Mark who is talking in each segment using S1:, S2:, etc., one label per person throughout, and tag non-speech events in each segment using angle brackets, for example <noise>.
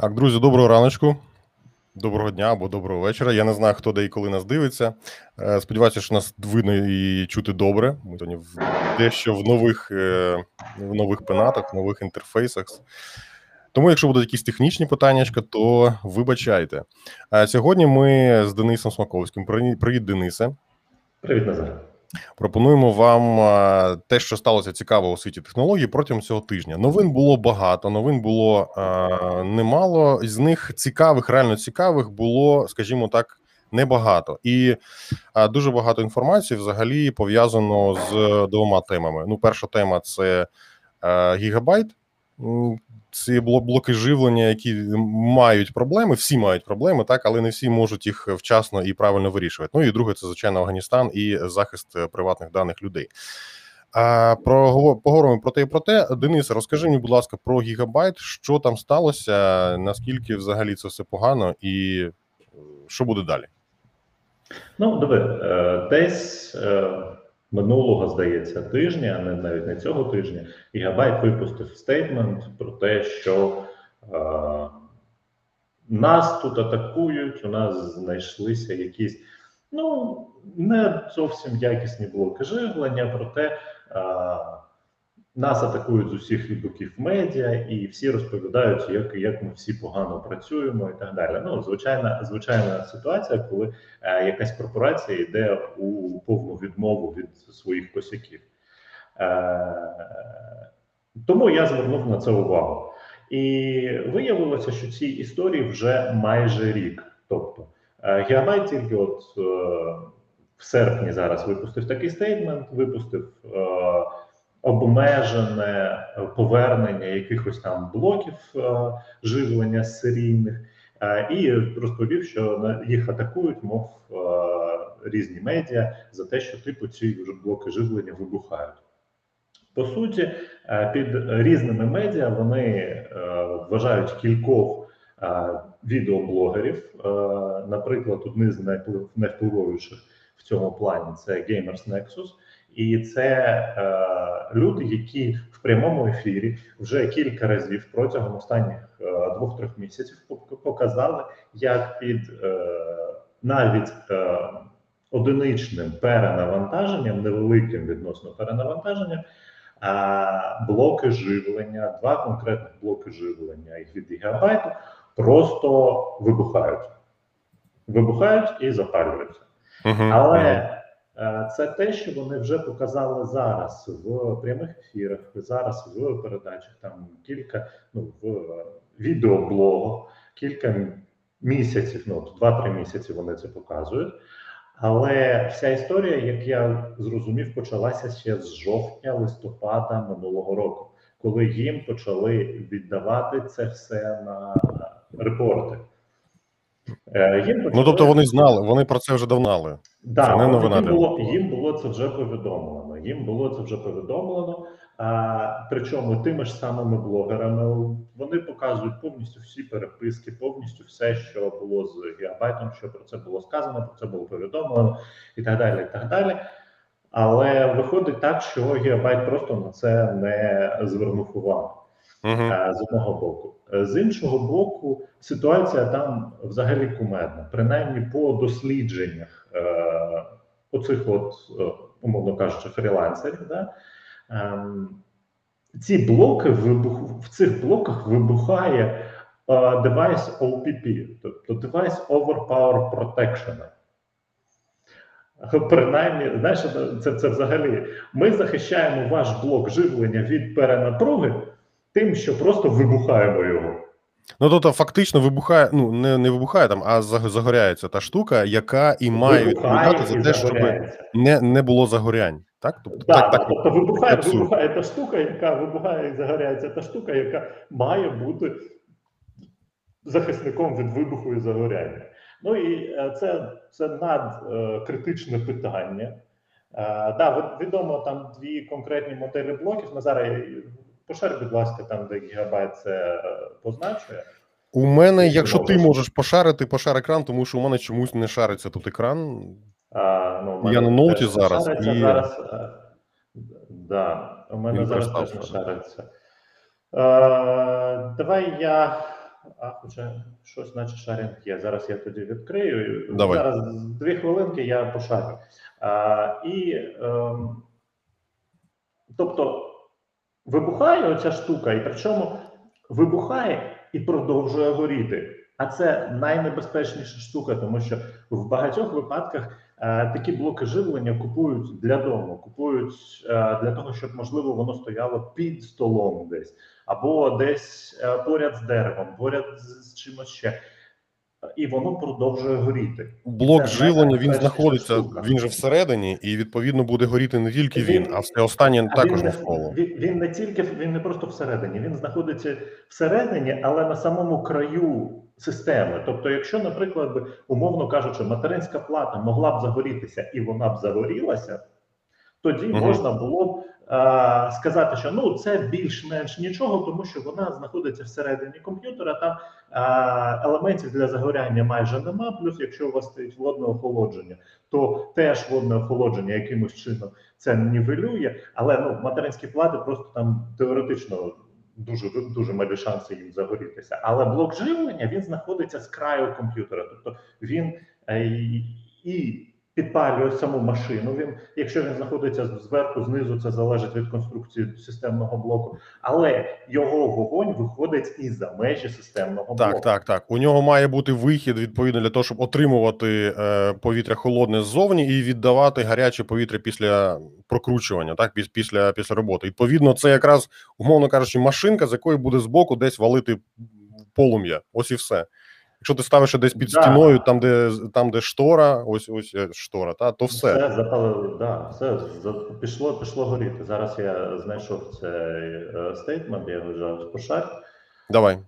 S1: Так, друзі, доброго раночку, доброго дня або доброго вечора. Я не знаю, хто де і коли нас дивиться. Е, Сподіваюся, що нас видно і чути добре. Ми в дещо в нових, е, в нових пенатах, в нових інтерфейсах. Тому, якщо будуть якісь технічні питання, то вибачайте. Сьогодні ми з Денисом Смаковським. Привіт, Денисе.
S2: Привіт, Назар.
S1: Пропонуємо вам те, що сталося цікаво у світі технологій протягом цього тижня. Новин було багато, новин було а, немало. З них цікавих, реально цікавих було, скажімо так, небагато, і а, дуже багато інформації взагалі пов'язано з двома темами. Ну, перша тема це а, Gigabyte. Ці блоки живлення, які мають проблеми, всі мають проблеми, так, але не всі можуть їх вчасно і правильно вирішувати. Ну і друге, це звичайно Афганістан і захист е, приватних даних людей. А про поговоримо про те і про те. Денис, розкажи мені, будь ласка, про Gigabyte, що там сталося, наскільки взагалі це все погано, і е, що буде далі?
S2: Ну, диви, е, десь минулого, здається, тижня, а не навіть не цього тижня, Gigabyte випустив statement про те, що е, нас тут атакують, у нас знайшлися якісь ну, не зовсім якісні блоки живлення, проте е, нас атакують з усіх боків медіа, і всі розповідають, як, як ми всі погано працюємо і так далі. Ну, звичайна, звичайна ситуація, коли е, якась корпорація йде у повну відмову від своїх косяків. Е, тому я звернув на це увагу. І виявилося, що цій історії вже майже рік. Тобто, е, тільки от е, в серпні зараз випустив такий стейтмент, випустив е, обмежене повернення якихось там блоків е, живлення серійних, е, і розповів, що їх атакують, мов е, різні медіа за те, що типу ці блоки живлення вибухають. По суті, під різними медіа вони вважають кількох відеоблогерів. Наприклад, одні з найвплив- найвпливовіших в цьому плані це Gamers Nexus. І це е, люди, які в прямому ефірі вже кілька разів протягом останніх е, двох-трьох місяців показали, як під е, навіть е, одиничним перенавантаженням, невеликим відносно перенавантаженням, а блоки живлення, два конкретних блоки живлення від гігабайту просто вибухають. Вибухають і запалюються.
S1: Угу,
S2: Але е, це те, що вони вже показали зараз в прямих ефірах, зараз в передачах, там кілька ну, в е, відеоблогах, кілька місяців, ну два-три місяці вони це показують. Але вся історія, як я зрозумів, почалася ще з жовтня, листопада минулого року, коли їм почали віддавати це все на репорти. Е, Їм
S1: Ну тобто вони знали, вони про це вже давно знали.
S2: Да,
S1: Це не новина
S2: їм було, їм було це вже повідомлено. Їм було це вже повідомлено. А, причому тими ж самими блогерами вони показують повністю всі переписки, повністю все, що було з гігабайтом, що про це було сказано, про це було повідомлено, і так далі. і так далі. Але виходить так, що гігабайт просто на це не звернув увагу. Е, з одного боку. Е, З іншого боку, ситуація там взагалі кумедна, принаймні по дослідженнях е, оцих, от, умовно кажучи, фрілансерів. Да? Ем, ці блоки вибух, в цих блоках вибухає девайс OPP, тобто Device Overpower Protection. Принаймні, знаєш, це, це взагалі ми захищаємо ваш блок живлення від перенапруги тим, що просто вибухаємо його.
S1: Ну тобто, фактично вибухає, ну не, не вибухає там, а загоряється та штука, яка і має відповідати за те, щоб не, не було загорянь. Так, тобто
S2: Да,
S1: так, так,
S2: тобто вибухає,
S1: абсурд.
S2: вибухає та штука, яка вибухає і загоряється та штука, яка має бути захисником від вибуху і загоряння. Ну і е, це, це надкритичне питання. Е, да, відомо там дві конкретні моделі блоків. Назара, пошар, будь ласка, там, де гігабайт це е, позначує.
S1: У мене,
S2: Якщо
S1: ти
S2: можеш.
S1: пошарити, пошар екран, тому що у мене чомусь не шариться тут екран.
S2: А, ну,
S1: Я на ноуті зараз, і-
S2: зараз. е, Да, у мене зараз теж не шариться. Е, давай я а хоча щось, наче шарінг є. Зараз я тоді відкрию.
S1: Давай.
S2: Зараз дві хвилинки я пошарю. А, і ем, тобто вибухає оця штука, і причому вибухає і продовжує горіти. А це найнебезпечніша штука, тому що в багатьох випадках е, такі блоки живлення купують для дому, купують е, для того, щоб можливо воно стояло під столом десь, або десь е, поряд з деревом, поряд з, з чимось ще. І воно продовжує горіти.
S1: Блок
S2: Це
S1: живлення він знаходиться,
S2: штука.
S1: він же всередині, і відповідно буде горіти не тільки він,
S2: Він-
S1: а все останнє
S2: А
S1: також навколо.
S2: він, він не тільки він не просто всередині, він знаходиться всередині, але на самому краю системи. Тобто, якщо, наприклад, умовно кажучи, материнська плата могла б загорітися і вона б загорілася, тоді
S1: Мгм.
S2: можна було б сказати, що ну це більш-менш нічого, тому що вона знаходиться всередині комп'ютера. Там а, елементів для загоряння майже нема. Плюс, якщо у вас стоїть водне охолодження, то теж водне охолодження якимось чином це нівелює, але ну материнські плати просто там теоретично дуже дуже малі шанси їм загорітися. Але блок живлення він знаходиться з краю комп'ютера, тобто він е, і підпалює саму машину. Він, якщо він знаходиться зверху, знизу, це залежить від конструкції системного блоку, але його вогонь виходить і за межі системного
S1: Так,
S2: блоку.
S1: так, так. У нього має бути вихід відповідно для того, щоб отримувати е, повітря холодне ззовні і віддавати гаряче повітря після прокручування, так піс- після, після роботи. Відповідно, це якраз, умовно кажучи, машинка, з якої буде збоку десь валити полум'я. Ось і все. Якщо ти ставиш десь під
S2: Да.
S1: стіною, там де там, де штора, ось ось е, штора, та то все.
S2: Все запалило, да, все за- пішло, пішло горіти. Зараз я знайшов цей е, стейтмент, я його вже пошарю.
S1: Давай.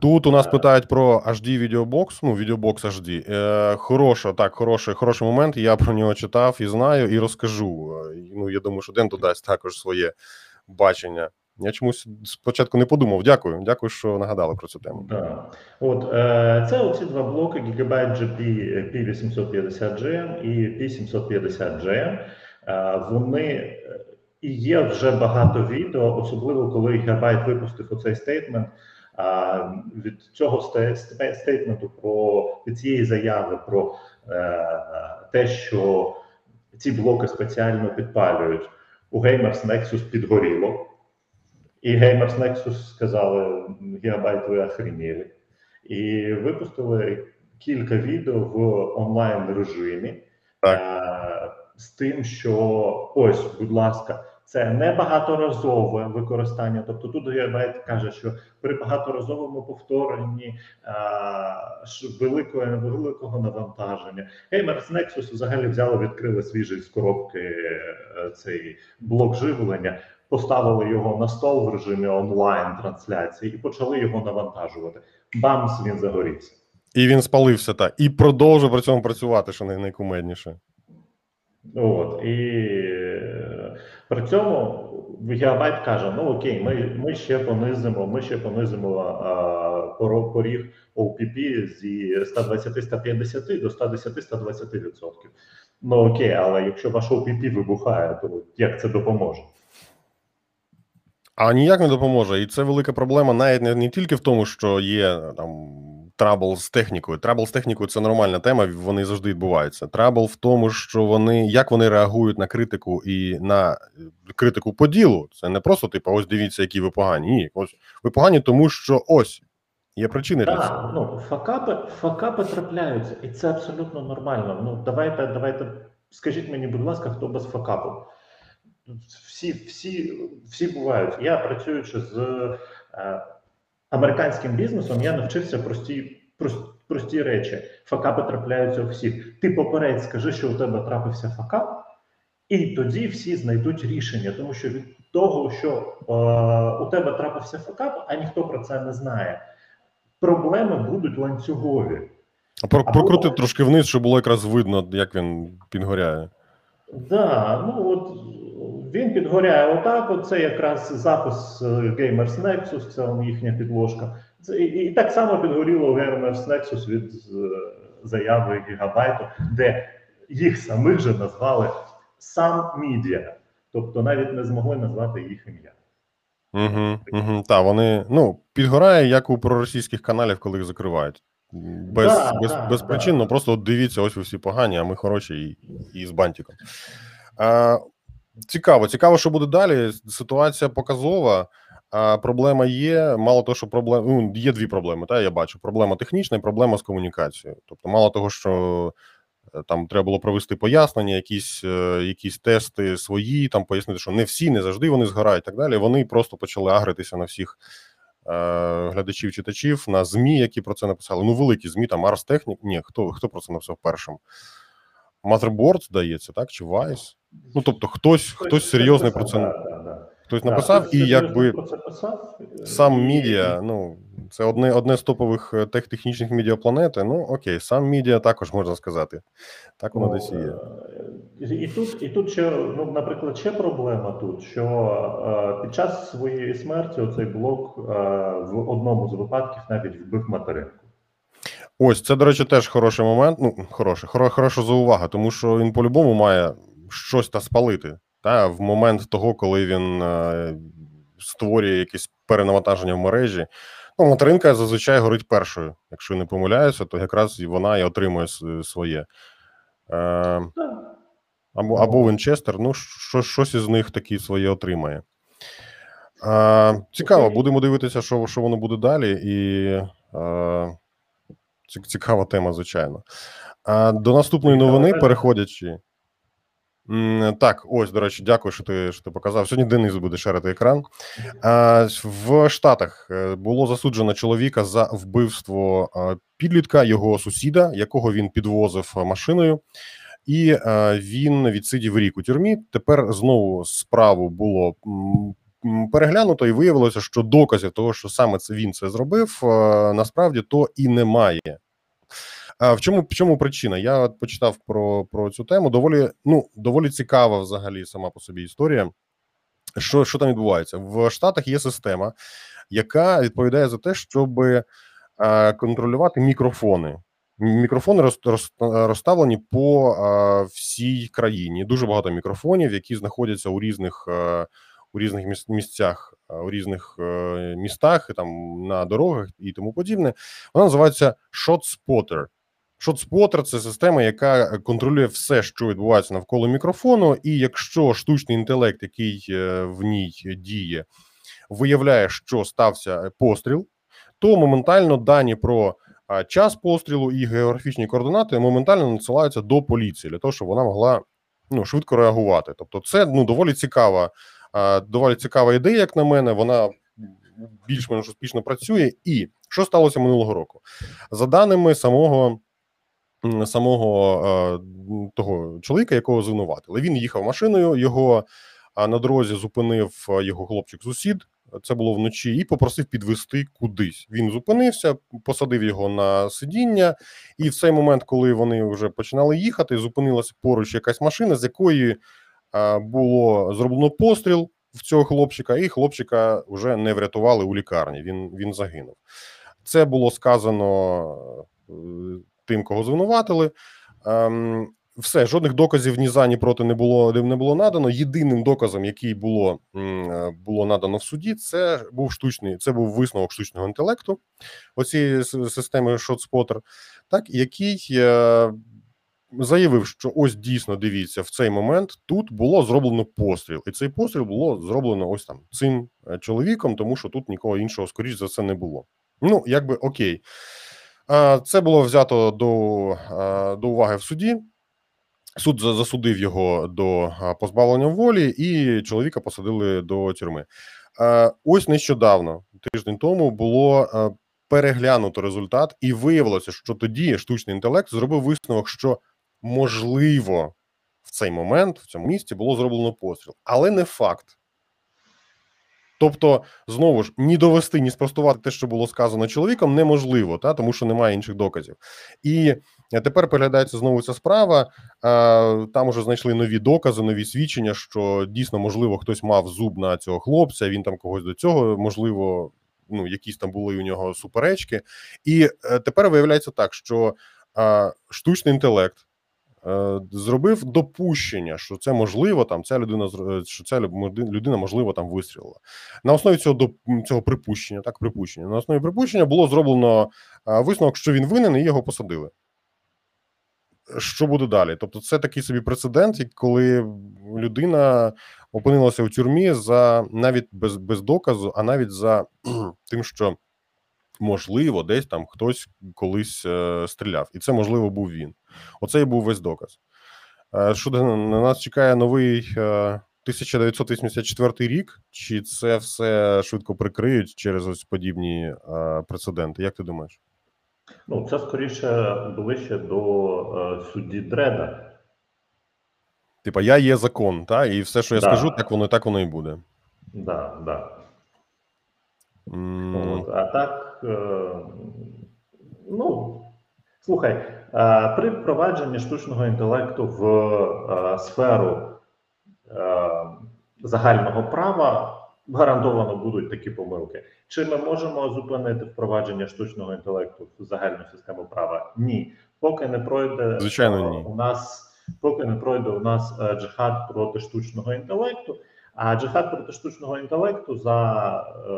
S1: Тут у нас
S2: Е.
S1: питають про HD відеобокс, ну, відеобокс HD. Е, хороша, так, хороший, хороший момент. Я про нього читав і знаю, і розкажу. Ну, я думаю, що Ден додасть також своє бачення. Я чомусь спочатку не подумав. Дякую. Дякую, що нагадали про цю тему.
S2: Да. От е, це оці два блоки Gigabyte GP P850GM і P750GM. Е, вони і є вже багато відео, особливо коли Gigabyte випустив оцей стейтмент. Від цього сте- сте- стейтменту про від цієї заяви про е, те, що ці блоки спеціально підпалюють у Gamers Nexus підгоріло. І Gamers Nexus сказали, Gigabyte ви охренели. І випустили кілька відео в онлайн режимі
S1: Так.
S2: е, з тим, що ось, будь ласка, це не багаторазове використання. Тобто тут Gigabyte каже, що при багаторазовому повторенні е, великого, великого навантаження. Gamers Nexus взагалі взяли, відкрили свіжий з коробки е, цей блок живлення поставили його на стол в режимі онлайн трансляції і почали його навантажувати. Бамс він загорівся.
S1: І він спалився так. І продовжує при цьому працювати, що най- найкумедніше.
S2: От і при цьому Gigabyte каже: ну okay, ми, ми ще понизимо, ми ще понизимо а, поріг OPP зі 120-150 до 110-120%. Ну okay, але якщо ваш OPP вибухає, то як це допоможе?
S1: А ніяк не допоможе. І це велика проблема навіть не, не тільки в тому, що є там trouble з технікою. Trouble з технікою це нормальна тема, вони завжди відбуваються. Trouble в тому, що вони як вони реагують на критику і на е, критику по ділу. Це не просто типу, ось дивіться, які ви погані. Ні, ось ви погані, тому що ось є причини для цього.
S2: ну факапи, факапи трапляються, і це абсолютно нормально. Ну давайте, давайте, скажіть мені, будь ласка, хто без факапу? Всі, всі, всі бувають. Я працюючи з е, американським бізнесом, я навчився прості, прості, прості речі. Факапи трапляються у всіх. Ти попередь, скажи, що у тебе трапився факап, і тоді всі знайдуть рішення, тому що від того, що е, у тебе трапився факап, а ніхто про це не знає. Проблеми будуть ланцюгові.
S1: А про,
S2: Або-
S1: прокрути трошки вниз, щоб було якраз видно, як він підгоряє.
S2: Да, ну от він підгоряє отак. От це якраз запис е, Gamers Nexus, це їхня підложка. Це і, і так само підгоріло Gamers Nexus від е, заяви Гігабайту, де їх самих же назвали сам Media, тобто навіть не змогли назвати їх ім'я.
S1: Угу, угу. Та вони ну підгорає, як у проросійських каналів, коли їх закривають. Без
S2: Да,
S1: без,
S2: да,
S1: без
S2: да.
S1: причин, ну просто от дивіться, ось ви всі погані, а ми хороші і, і з бантиком. А, цікаво, цікаво, що буде далі. Ситуація показова. А проблема є. Мало того, що проблем... ну, є дві проблеми. Та я бачу: проблема технічна і проблема з комунікацією. Тобто, мало того, що е, там треба було провести пояснення, якісь, е, якісь тести свої, там пояснити, що не всі, не завжди вони згорають. Так далі. Вони просто почали агритися на всіх е, глядачів, читачів, на змі, які про це написали. Ну, великі змі, там Ars Technic. Ні, хто хто про це написав першим? Motherboard, здається, так? Чи Vice? Ну, тобто, хтось, хтось серйозний про це хтось написав,
S2: хтось
S1: і якби
S2: е,
S1: сам мідіа, ну це одне одне з топових е, тех технічних медіа планети. Ну окей, сам мідіа також можна сказати. Так воно
S2: Ну,
S1: десь і є.
S2: е, І тут, і тут ще, ну, наприклад, ще проблема тут, що е, під час своєї смерті оцей блок е, в одному з випадків навіть вбив материнку.
S1: Ось це, до речі, теж хороший момент. Ну, хороший, хоро, хороша заувага, тому що він по-любому має щось та спалити. Та в момент того, коли він е, створює якесь перенавантаження в мережі. Ну, материнка зазвичай горить першою. Якщо не помиляюся, то якраз вона і отримує своє. Е, Або, або Вінчестер, ну, що, щось із них такі своє отримає. А, цікаво, будемо дивитися, що, що воно буде далі, і ці- цікава тема, звичайно. А, до наступної новини, переходячи. Так, ось, до речі, дякую, що ти, що ти показав. Сьогодні Денис буде шерити екран. В Штатах е, було засуджено чоловіка за вбивство підлітка, його сусіда, якого він підвозив машиною і е, він відсидів рік у тюрмі. Тепер знову справу було переглянуто, і виявилося, що доказів того, що саме це він це зробив, е, насправді то і немає. А в чому в чому причина? Я от почитав про, про цю тему. Доволі ну доволі цікава взагалі сама по собі історія. Що, що там відбувається в Штатах? Є система, яка відповідає за те, щоб контролювати мікрофони. Мікрофони роз, роз, розставлені по всій країні. Дуже багато мікрофонів, які знаходяться у різних у різних місцях, у різних е, містах, там на дорогах і тому подібне. Вона називається ShotSpotter. ShotSpotter – це система, яка контролює все, що відбувається навколо мікрофону. І якщо штучний інтелект, який е, в ній діє, виявляє, що стався постріл, то моментально дані про час пострілу і географічні координати моментально надсилаються до поліції для того, щоб вона могла ну швидко реагувати. Тобто, це ну доволі цікава, доволі цікава ідея, як на мене. Вона більш-менш успішно працює. І що сталося минулого року? За даними самого. Самого е, того чоловіка, якого звинуватили, він їхав машиною. Його на дорозі зупинив його хлопчик-сусід. Це було вночі, і попросив підвести кудись. Він зупинився, посадив його на сидіння, і в цей момент, коли вони вже починали їхати, зупинилася поруч якась машина, з якої було зроблено постріл в цього хлопчика, і хлопчика вже не врятували у лікарні. Він, він загинув. Це було сказано е, тим, кого звинуватили. Ем, все, жодних доказів ні за, ні проти не було не було надано. Єдиним доказом, який було е, було надано в суді, це був штучний, це був висновок штучного інтелекту оцієї системи ShotSpotter, так який е, заявив, що ось дійсно дивіться, в цей момент тут було зроблено постріл, і цей постріл було зроблено ось там цим е, чоловіком, тому що тут нікого іншого, скоріш за це, не було. Ну, якби окей. А, Це було взято до, до уваги в суді. Суд засудив його до позбавлення волі, і чоловіка посадили до тюрми. Ось нещодавно, тиждень тому, було переглянуто результат, і виявилося, що тоді штучний інтелект зробив висновок, що можливо в цей момент в цьому місці було зроблено постріл, але не факт. Тобто, знову ж ні довести, ні спростувати те, що було сказано чоловіком, неможливо, та тому що немає інших доказів. І е, тепер переглядається знову ця справа. Е, Там уже знайшли нові докази, нові свідчення, що дійсно можливо хтось мав зуб на цього хлопця. Він там когось до цього, можливо, ну якісь там були у нього суперечки. І е, тепер виявляється так, що штучний інтелект зробив допущення, що це можливо, там ця людина е, що ця людина можливо там вистрілила. На основі цього цього припущення, так припущення. На основі припущення було зроблено е, висновок, що він винен, і його посадили. Що буде далі? Тобто, це такий собі прецедент, коли людина опинилася у тюрмі за навіть без, без доказу, а навіть за <clears throat> тим, що можливо, десь там хтось колись е, стріляв, і це можливо був він. Оце і був весь доказ. Е, що на на нас чекає новий е, 1984 рік, чи це все швидко прикриють через ось подібні е, прецеденти? Як ти думаєш?
S2: Ну, це скоріше ближче до е, судді Дреда.
S1: Типа, я є закон, та і все, що я
S2: Да.
S1: скажу, так воно так воно і буде.
S2: Да, да.
S1: М,
S2: От, а так, е, ну, слухай, е, при впровадженні штучного інтелекту в е, сферу е, загального права гарантовано будуть такі помилки. Чи ми можемо зупинити впровадження штучного інтелекту в загальну систему права? Ні. Поки не пройде
S1: Звичайно,
S2: е,
S1: ні.
S2: у нас, поки не пройде у нас е, джихад проти штучного інтелекту. А джихад проти штучного інтелекту за е,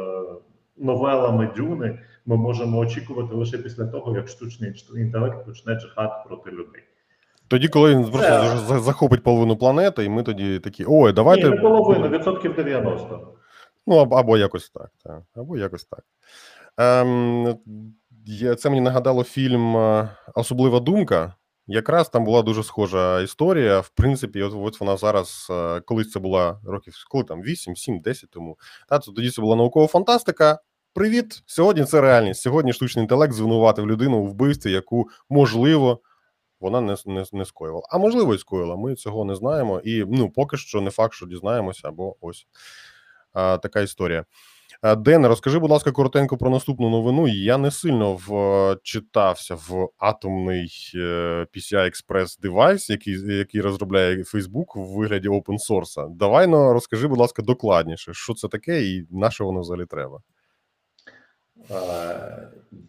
S2: новелами Дюни ми можемо очікувати лише після того, як штучний інтелект почне джихад проти людей.
S1: Тоді, коли він просто за- захопить половину планети, і ми тоді такі: ой, давайте.
S2: Ні, не половину, відсотків 90.
S1: Ну, або, або якось так, так. Або якось так. Ем, це мені нагадало фільм е, Особлива думка. Якраз там була дуже схожа історія. В принципі, от, от вона зараз, е, колись це була років, коли там 8, 7, 10 тому. Та, то тоді це була наукова фантастика. Привіт! Сьогодні це реальність. Сьогодні штучний інтелект звинуватив людину у вбивстві, яку можливо вона не, не, не скоювала. А можливо, і скоїла. Ми цього не знаємо. І ну, поки що не факт, що дізнаємося, або ось а, така історія. Ден, розкажи, будь ласка, коротенько про наступну новину. Я не сильно вчитався в атомний е, PCI Express девайс, який, який розробляє Facebook в вигляді open source. Давай ну, розкажи, будь ласка, докладніше, що це таке і на що воно взагалі треба.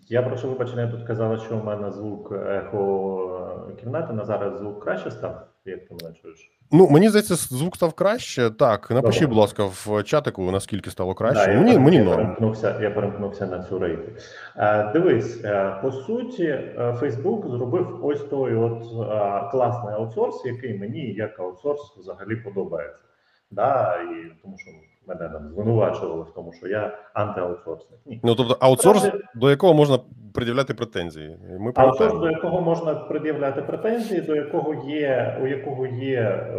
S2: Я прошу вибачення, тут казали, що у мене звук ехо кімнати, на зараз звук краще став, як ти мене чуєш?
S1: Ну, мені здається, звук став краще. Так, напиши, будь ласка, в чатику, наскільки стало краще.
S2: Да,
S1: мені
S2: перем-
S1: мені
S2: я
S1: норм.
S2: перемкнувся, я перемкнувся на цю рейку. Е, дивись, е, по суті, е, Facebook зробив ось той от класний аутсорс, який мені як аутсорс взагалі подобається. Да, і тому що мене там звинувачували в тому, що я антиаутсорсник. Ні.
S1: Ну, тобто, аутсорс,
S2: Справді-
S1: до якого можна пред'являти претензії. Ми
S2: Аутсорс, до якого можна пред'являти претензії, до якого є у якого є е,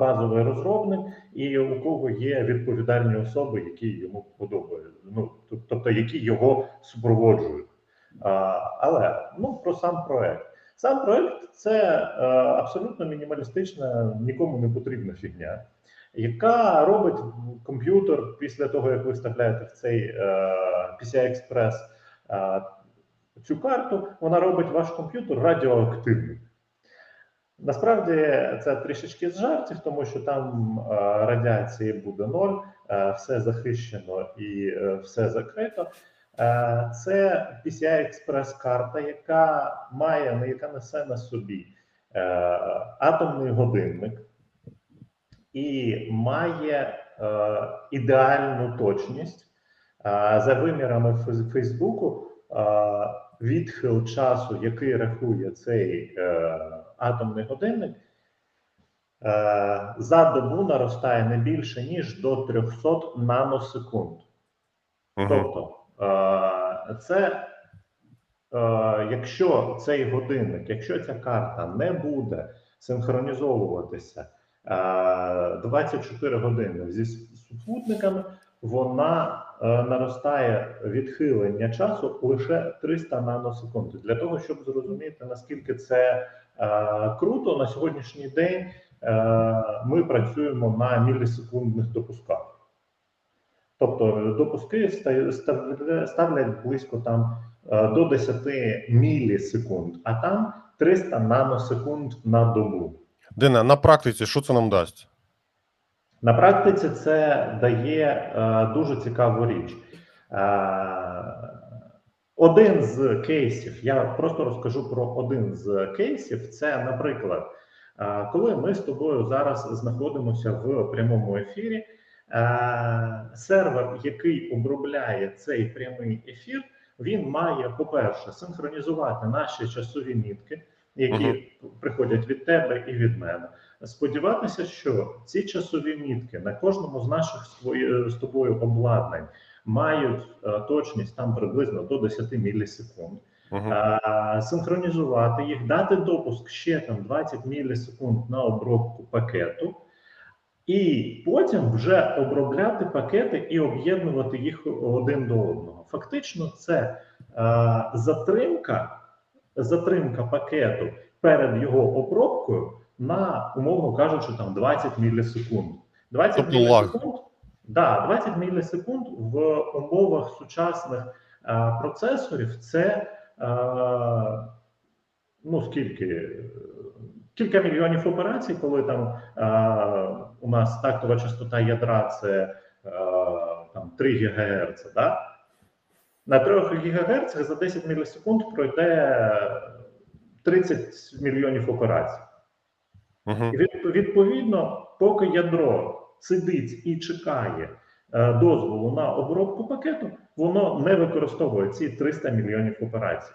S2: базовий розробник, і у кого є відповідальні особи, які йому подобаються. Ну тобто, які його супроводжують. А, але ну про сам проект. Сам проект це е, абсолютно мінімалістична, нікому не потрібна фігня, яка робить комп'ютер після того, як ви вставляєте в цей е, PCI Express е, цю карту, вона робить ваш комп'ютер радіоактивним. Насправді це трішечки з жартів, тому що там е, радіації буде ноль, все захищено і все закрито. Це PCI Express карта, яка має, яка несе на собі атомний годинник і має е, ідеальну точність. Е, за вимірами Фейс- Фейсбуку, е, відхил часу, який рахує цей е, атомний годинник, за добу наростає не більше ніж до 300 наносекунд.
S1: Мгм.
S2: Тобто, це якщо цей годинник, якщо ця карта не буде синхронізовуватися 24 години зі супутниками, вона е, наростає відхилення часу лише 300 наносекунд. Для того, щоб зрозуміти, наскільки це е, круто, на сьогоднішній день е, ми працюємо на мілісекундних допусках. Тобто допуски ставлять близько там е, до 10 мілісекунд, а там 300 наносекунд на добу.
S1: Дина, на практиці, що це нам дасть?
S2: На практиці це дає е, дуже цікаву річ. Е, один з кейсів, я просто розкажу про один з кейсів. Це, наприклад, Е, Коли ми з тобою зараз знаходимося в прямому ефірі, е, сервер, який обробляє цей прямий ефір, він має, по-перше, синхронізувати наші часові мітки, які
S1: Мгм.
S2: приходять від тебе і від мене. Сподіватися, що ці часові мітки на кожному з наших свої- з тобою обладнань мають е, точність там приблизно до 10 мілісекунд.
S1: Мгм.
S2: А, синхронізувати їх, дати допуск ще там 20 мілісекунд на обробку пакету, і потім вже обробляти пакети і об'єднувати їх один до одного. Фактично, це а, затримка, затримка пакету перед його обробкою на, умовно кажучи, там 20 мілісекунд. 20
S1: Тобто
S2: мілісекунд, да, 20 мілісекунд в умовах сучасних а, процесорів це а, ну скільки? Кілька мільйонів операцій, коли там а, у нас тактова частота ядра це а, там 3 ГГц, да? На 3 ГГц за 10 мілісекунд пройде 30 мільйонів операцій.
S1: Мгм.
S2: І відповідно, поки ядро сидить і чекає е, дозволу на обробку пакету, воно не використовує ці 300 мільйонів операцій.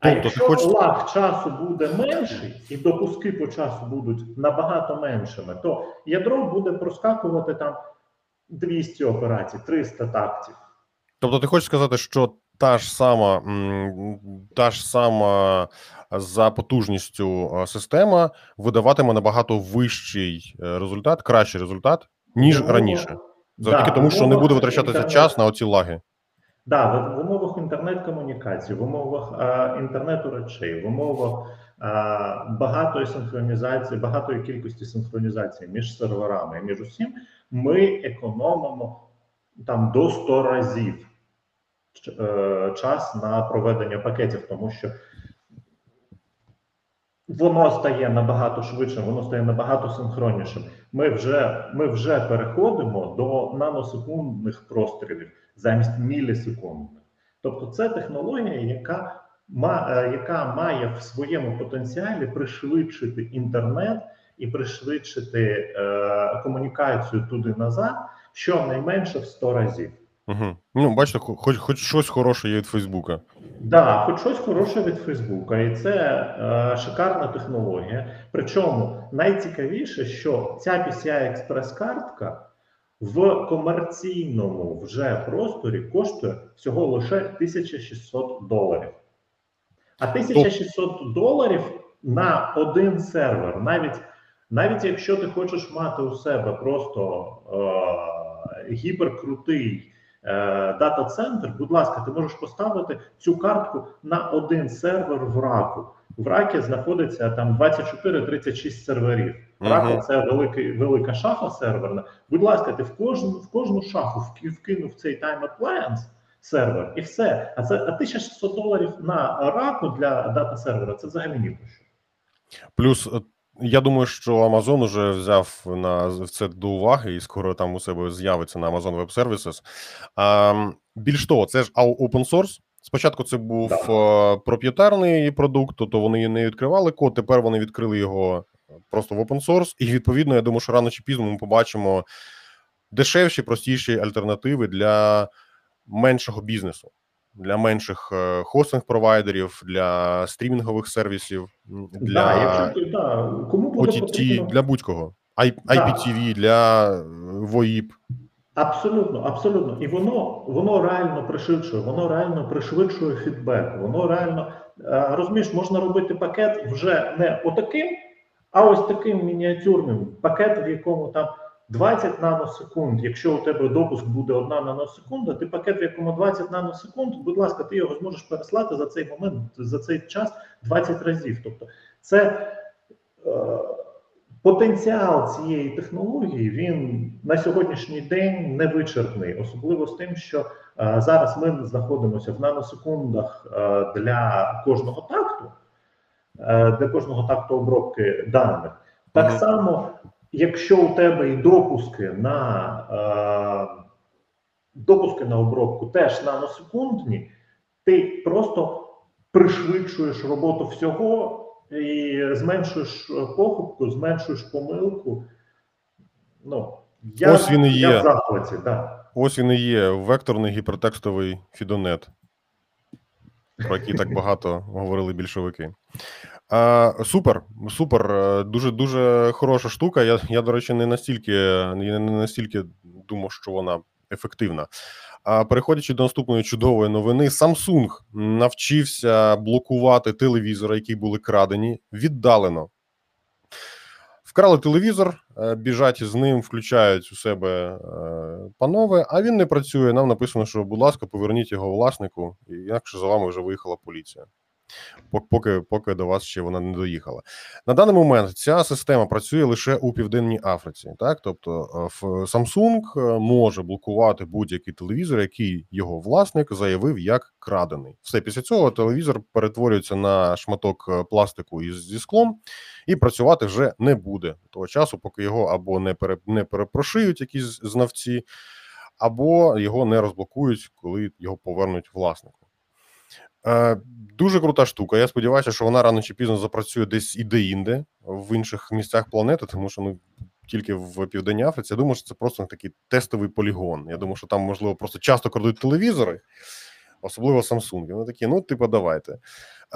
S2: А
S1: Тобто
S2: якщо
S1: хочеш-
S2: лаг часу буде менший, і допуски по часу будуть набагато меншими, то ядро буде проскакувати там 200 операцій, 300 тактів.
S1: Тобто, ти хочеш сказати, що та ж сама, та ж сама за потужністю е, система видаватиме набагато вищий е, результат, кращий результат, ніж
S2: Умова-
S1: раніше. Завдяки
S2: Да,
S1: тому, що не буде витрачатися
S2: інтернет-
S1: час на оці лаги.
S2: Да, в, умовах інтернет-комунікації, в умовах а, інтернету речей, в умовах а, багатої синхронізації, багатої кількості синхронізації між серверами і між усім, ми економимо там до 100 разів е, час на проведення пакетів, тому що воно стає набагато швидшим, воно стає набагато синхроннішим. Ми вже, ми вже переходимо до наносекундних прострілів замість мілісекундних. Тобто, це технологія, яка, е, яка має в своєму потенціалі пришвидшити інтернет і пришвидшити е, комунікацію туди назад, щонайменше в 100 разів.
S1: Угу. Ну, бачите, хоч, хоч щось хороше є від Фейсбука.
S2: Да, хоч щось хороше від Фейсбука, і це е, шикарна технологія. Причому найцікавіше, що ця PCI експрес-картка в комерційному вже просторі коштує всього лише 1600 доларів. А 1600 доларів на один сервер, навіть навіть якщо ти хочеш мати у себе просто е, гіперкрутий дата-центр, будь ласка, ти можеш поставити цю картку на один сервер в раку. В ракі знаходиться там 24-36 серверів. Рака
S1: Мгм.
S2: це великий, велика шафа серверна. Будь ласка, ти в кожну в кожну шафу вкинув цей Time Appliance сервер, і все. А це а 1600 доларів на раку для дата сервера. Це взагалі ні про що.
S1: Плюс, е, я думаю, що Amazon уже взяв на це до уваги, і скоро там у себе з'явиться на Amazon Web Services. А, більш того, це ж open source. Спочатку це був е, проп'єтарний продукт, тобто вони не відкривали код. Тепер вони відкрили його просто в open source. І відповідно, я думаю, що рано чи пізно ми побачимо дешевші, простіші альтернативи для меншого бізнесу, для менших е, хостинг провайдерів, для стрімінгових сервісів, для
S2: Да, якщо да, кому
S1: OTT,
S2: потрібно
S1: для будь-кого. I,
S2: Да.
S1: IPTV, для е, VoIP.
S2: Абсолютно, абсолютно. І воно воно реально пришвидшує, воно реально пришвидшує фідбек. Воно реально е, розумієш, можна робити пакет вже не отаким, а ось таким мініатюрним пакет, в якому там 20 наносекунд. Якщо у тебе допуск буде одна наносекунда, ти пакет, в якому 20 наносекунд, будь ласка, ти його зможеш переслати за цей момент, за цей час 20 разів. Тобто, це. Е, Потенціал цієї технології він на сьогоднішній день не вичерпний, особливо з тим, що е, зараз ми знаходимося в наносекундах е, для кожного такту, е, для кожного такту обробки даних. Так само, якщо у тебе і допуски на е, допуски на обробку теж наносекундні, ти просто пришвидшуєш роботу всього і зменшуєш похибку, зменшуєш помилку. Ну, я,
S1: Ось він і
S2: я в захваті, так.
S1: Ось він і є векторний гіпертекстовий фідонет, про який так багато говорили більшовики. Супер, супер. е, Дуже дуже хороша штука. Я, я до речі, не настільки, не настільки думав, що вона ефективна. А переходячи до наступної чудової новини, Samsung навчився блокувати телевізори, які були крадені, віддалено. Вкрали телевізор, е, біжать з ним, включають у себе е, панове, а він не працює. Нам написано, що, будь ласка, поверніть його власнику, інакше за вами вже виїхала поліція. Пок- Поки, поки до вас ще вона не доїхала. На даний момент ця система працює лише у Південній Африці. Так, тобто е, Samsung е, може блокувати будь-який телевізор, який його власник заявив як крадений. Все після цього телевізор перетворюється на шматок е, пластику із зі склом і працювати вже не буде того часу, поки його або не пере, не перепрошиють якісь знавці, або його не розблокують, коли його повернуть власнику. Е, дуже крута штука. Я сподіваюся, що вона рано чи пізно запрацює десь і де-інде в інших місцях планети, тому що ну тільки в Південній Африці. Я думаю, що це просто такий тестовий полігон. Я думаю, що там можливо просто часто крадуть телевізори, особливо Samsung. Вони такі, ну, типу, давайте.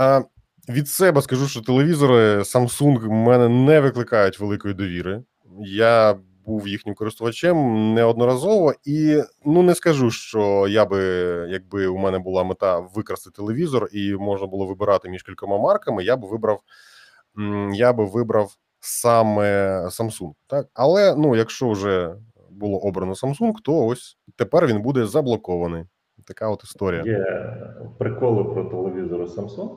S1: Е, від себе скажу, що телевізори Samsung в мене не викликають великої довіри. Я був їхнім користувачем неодноразово, і ну не скажу, що я би, якби у мене була мета викрасти телевізор, і можна було вибирати між кількома марками, я би вибрав, я би вибрав саме Samsung. Так, але ну, якщо вже було обрано Samsung, то ось тепер він буде заблокований. Така от історія.
S2: Є приколи про телевізори Samsung.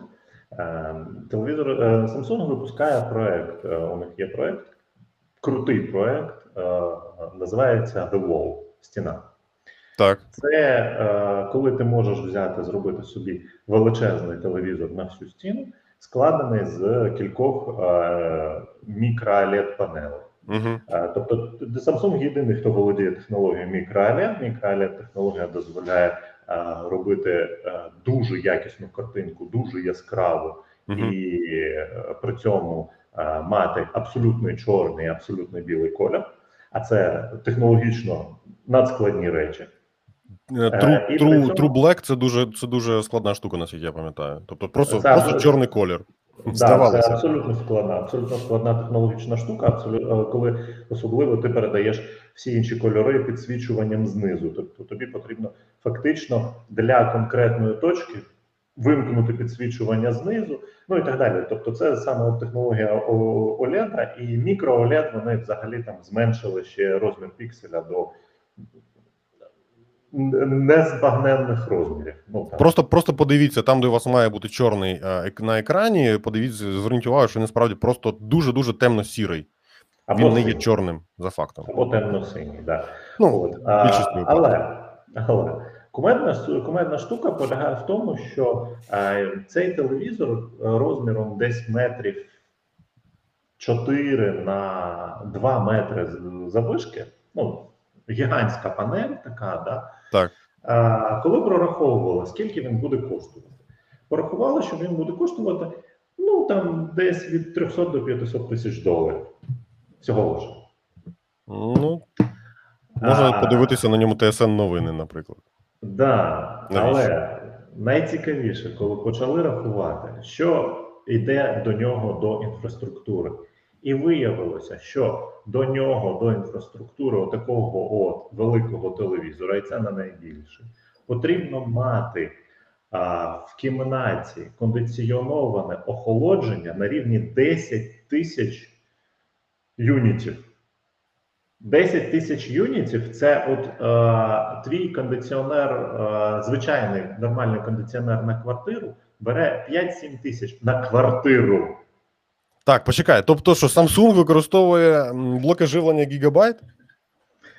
S2: Е, Телевізор е, Samsung випускає проект. е, У них є проект, крутий проект, називається The Wall стіна.
S1: Так,
S2: Це е, коли ти можеш взяти, зробити собі величезний телевізор на всю стіну, складений з кількох е, мікро панелей.
S1: угу.
S2: Е, Тобто Samsung єдиний, хто володіє технологією мікро-OLED. Мікро-OLED технологія дозволяє е, робити е, дуже якісну картинку, дуже яскраву,
S1: Угу.
S2: і е, при цьому е, мати абсолютно чорний, абсолютно білий колір. А це технологічно надскладні речі.
S1: True,
S2: Е, при
S1: True,
S2: цьому-
S1: True Black це дуже це дуже складна штука, наскільки я пам'ятаю. Тобто просто,
S2: Це
S1: просто
S2: абсо-
S1: чорний колір.
S2: Да, це абсолютно складна, абсолютно складна технологічна штука, абсолютно, коли особливо ти передаєш всі інші кольори підсвічуванням знизу. Тобто тобі потрібно фактично для конкретної точки вимкнути підсвічування знизу, ну і так далі. Тобто, це саме технологія OLED, і мікро OLED вони взагалі там зменшили ще розмір пікселя до незбагненних розмірів. Ну, там.
S1: Просто, просто подивіться, там, де у вас має бути чорний е, на екрані, подивіться, зверніть увагу, що він насправді просто дуже-дуже темно-сірий.
S2: Або
S1: Він не є чорним за фактом.
S2: або темно-синій, да.
S1: Ну,
S2: От, а, але, але кумедна, кумедна штука полягає в тому, що е, цей телевізор е, розміром десь метрів 4 на 2 метри з- заввишки, ну, гігантська панель така, да,
S1: Так.
S2: а, коли прораховували, скільки він буде коштувати, порахували, що він буде коштувати ну там десь від 300 до 500 тисяч доларів. Всього лише.
S1: Ну, можна
S2: А.
S1: подивитися на ньому ТСН новини, наприклад.
S2: Да, але найцікавіше, коли почали рахувати, що йде до нього до інфраструктури, і виявилося, що до нього, до інфраструктури такого от великого телевізора, і це не найбільше, потрібно мати а, в кімнаті кондиціоноване охолодження на рівні 10 тисяч юнітів. 10 тисяч юнітів це от е, твій кондиціонер, е, звичайний нормальний кондиціонер на квартиру бере 5-7 тисяч на квартиру.
S1: Так, почекай. Тобто, що Samsung використовує блоки живлення Gigabyte?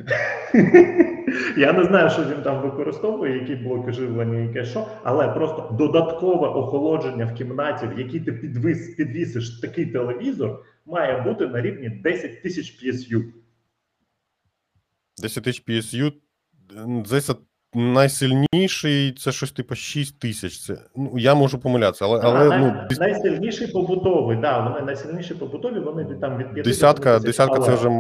S1: <laughs>
S2: Я не знаю, що він там використовує, які блоки живлення, яке що, але просто додаткове охолодження в кімнаті, в якій ти підвис, підвісиш такий телевізор, має бути на рівні 10 тисяч PSU.
S1: 10 тисяч PSU, здається, найсильніший це щось типу 6 тисяч. Це ну я можу помилятися, але але
S2: а,
S1: ну
S2: най, найсильніший побутовий, да, вони найсильніші побутові, вони там від 5
S1: десятка, десятка
S2: але...
S1: це вже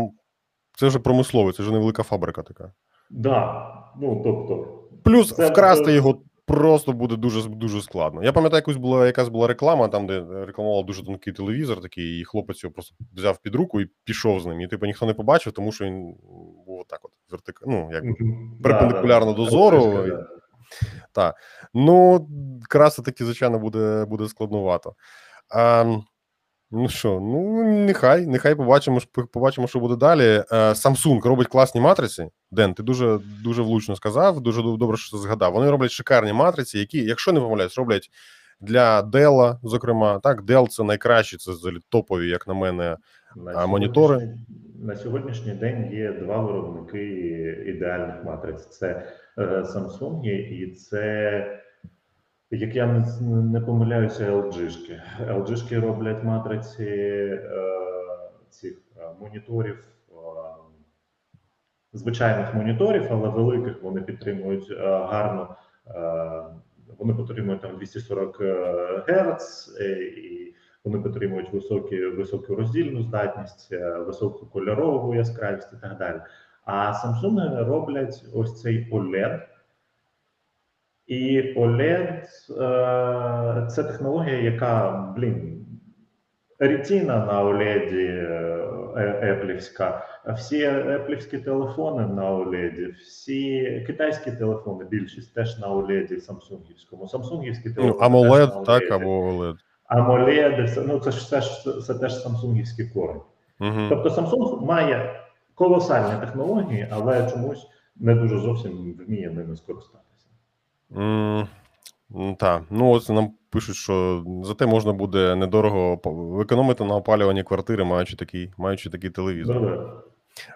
S1: це вже промисловий, це вже невелика фабрика така.
S2: Да, ну тобто.
S1: Плюс
S2: це,
S1: вкрасти
S2: це...
S1: його просто буде дуже дуже складно. Я пам'ятаю, якусь була якась була реклама, там де рекламував дуже тонкий телевізор, такий, і хлопець його просто взяв під руку і пішов з ним. І типу ніхто не побачив, тому що він був отак, от вертик... ну, як перпендикулярно до зору. Так. Ну, краса таки, звичайно, буде буде складновато. А, Ну що, ну нехай, нехай побачимо, побачимо, що буде далі. Samsung робить класні матриці. Ден, ти дуже дуже влучно сказав, дуже добре, що ти згадав. Вони роблять шикарні матриці, які, якщо не помиляюсь, роблять для Dell, зокрема. Так, Dell це найкращі, це топові, як на мене,
S2: на
S1: монітори.
S2: На сьогоднішній день є два виробники ідеальних матриць: це Samsung і це. Як я не, не помиляюся, LG-шки. LG-шки роблять матриці е, цих е, моніторів, е, звичайних моніторів, але великих вони підтримують е, гарно. Е, вони підтримують там 240 Гц, е, і вони підтримують високі, високу роздільну здатність, е, високу кольорову яскравість і так далі. А Samsung роблять ось цей OLED. І OLED – це технологія, яка, блін, ретіна на OLED еплівська, всі еплівські телефони на OLED, всі китайські телефони, більшість теж на OLED самсунгівському. Самсунгівські телефони.
S1: Ну, AMOLED, так, або OLED.
S2: AMOLED, ну це ж це, ж, це теж самсунгівські корені.
S1: Угу.
S2: Тобто Samsung має колосальні технології, але чомусь не дуже зовсім вміє ними скористатися.
S1: Так, ну ось нам пишуть, що зате можна буде недорого економити на опалюванні квартири, маючи такий маючи такий телевізор.
S2: Добре.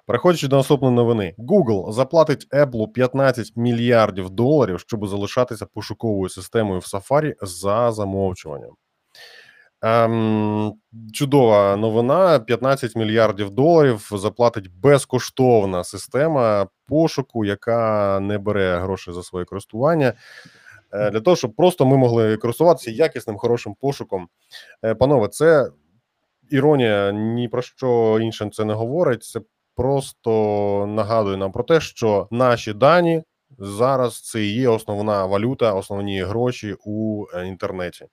S1: Переходячи до наступної новини, Google заплатить Apple 15 мільярдів доларів, щоб залишатися пошуковою системою в Safari за замовчуванням. Ем, Чудова новина: 15 мільярдів доларів заплатить безкоштовна система пошуку, яка не бере гроші за своє користування. Е, для того, щоб просто ми могли користуватися якісним хорошим пошуком. Е, панове, це іронія ні про що інше це не говорить. Це просто нагадує нам про те, що наші дані зараз це є основна валюта, основні гроші у е, інтернеті.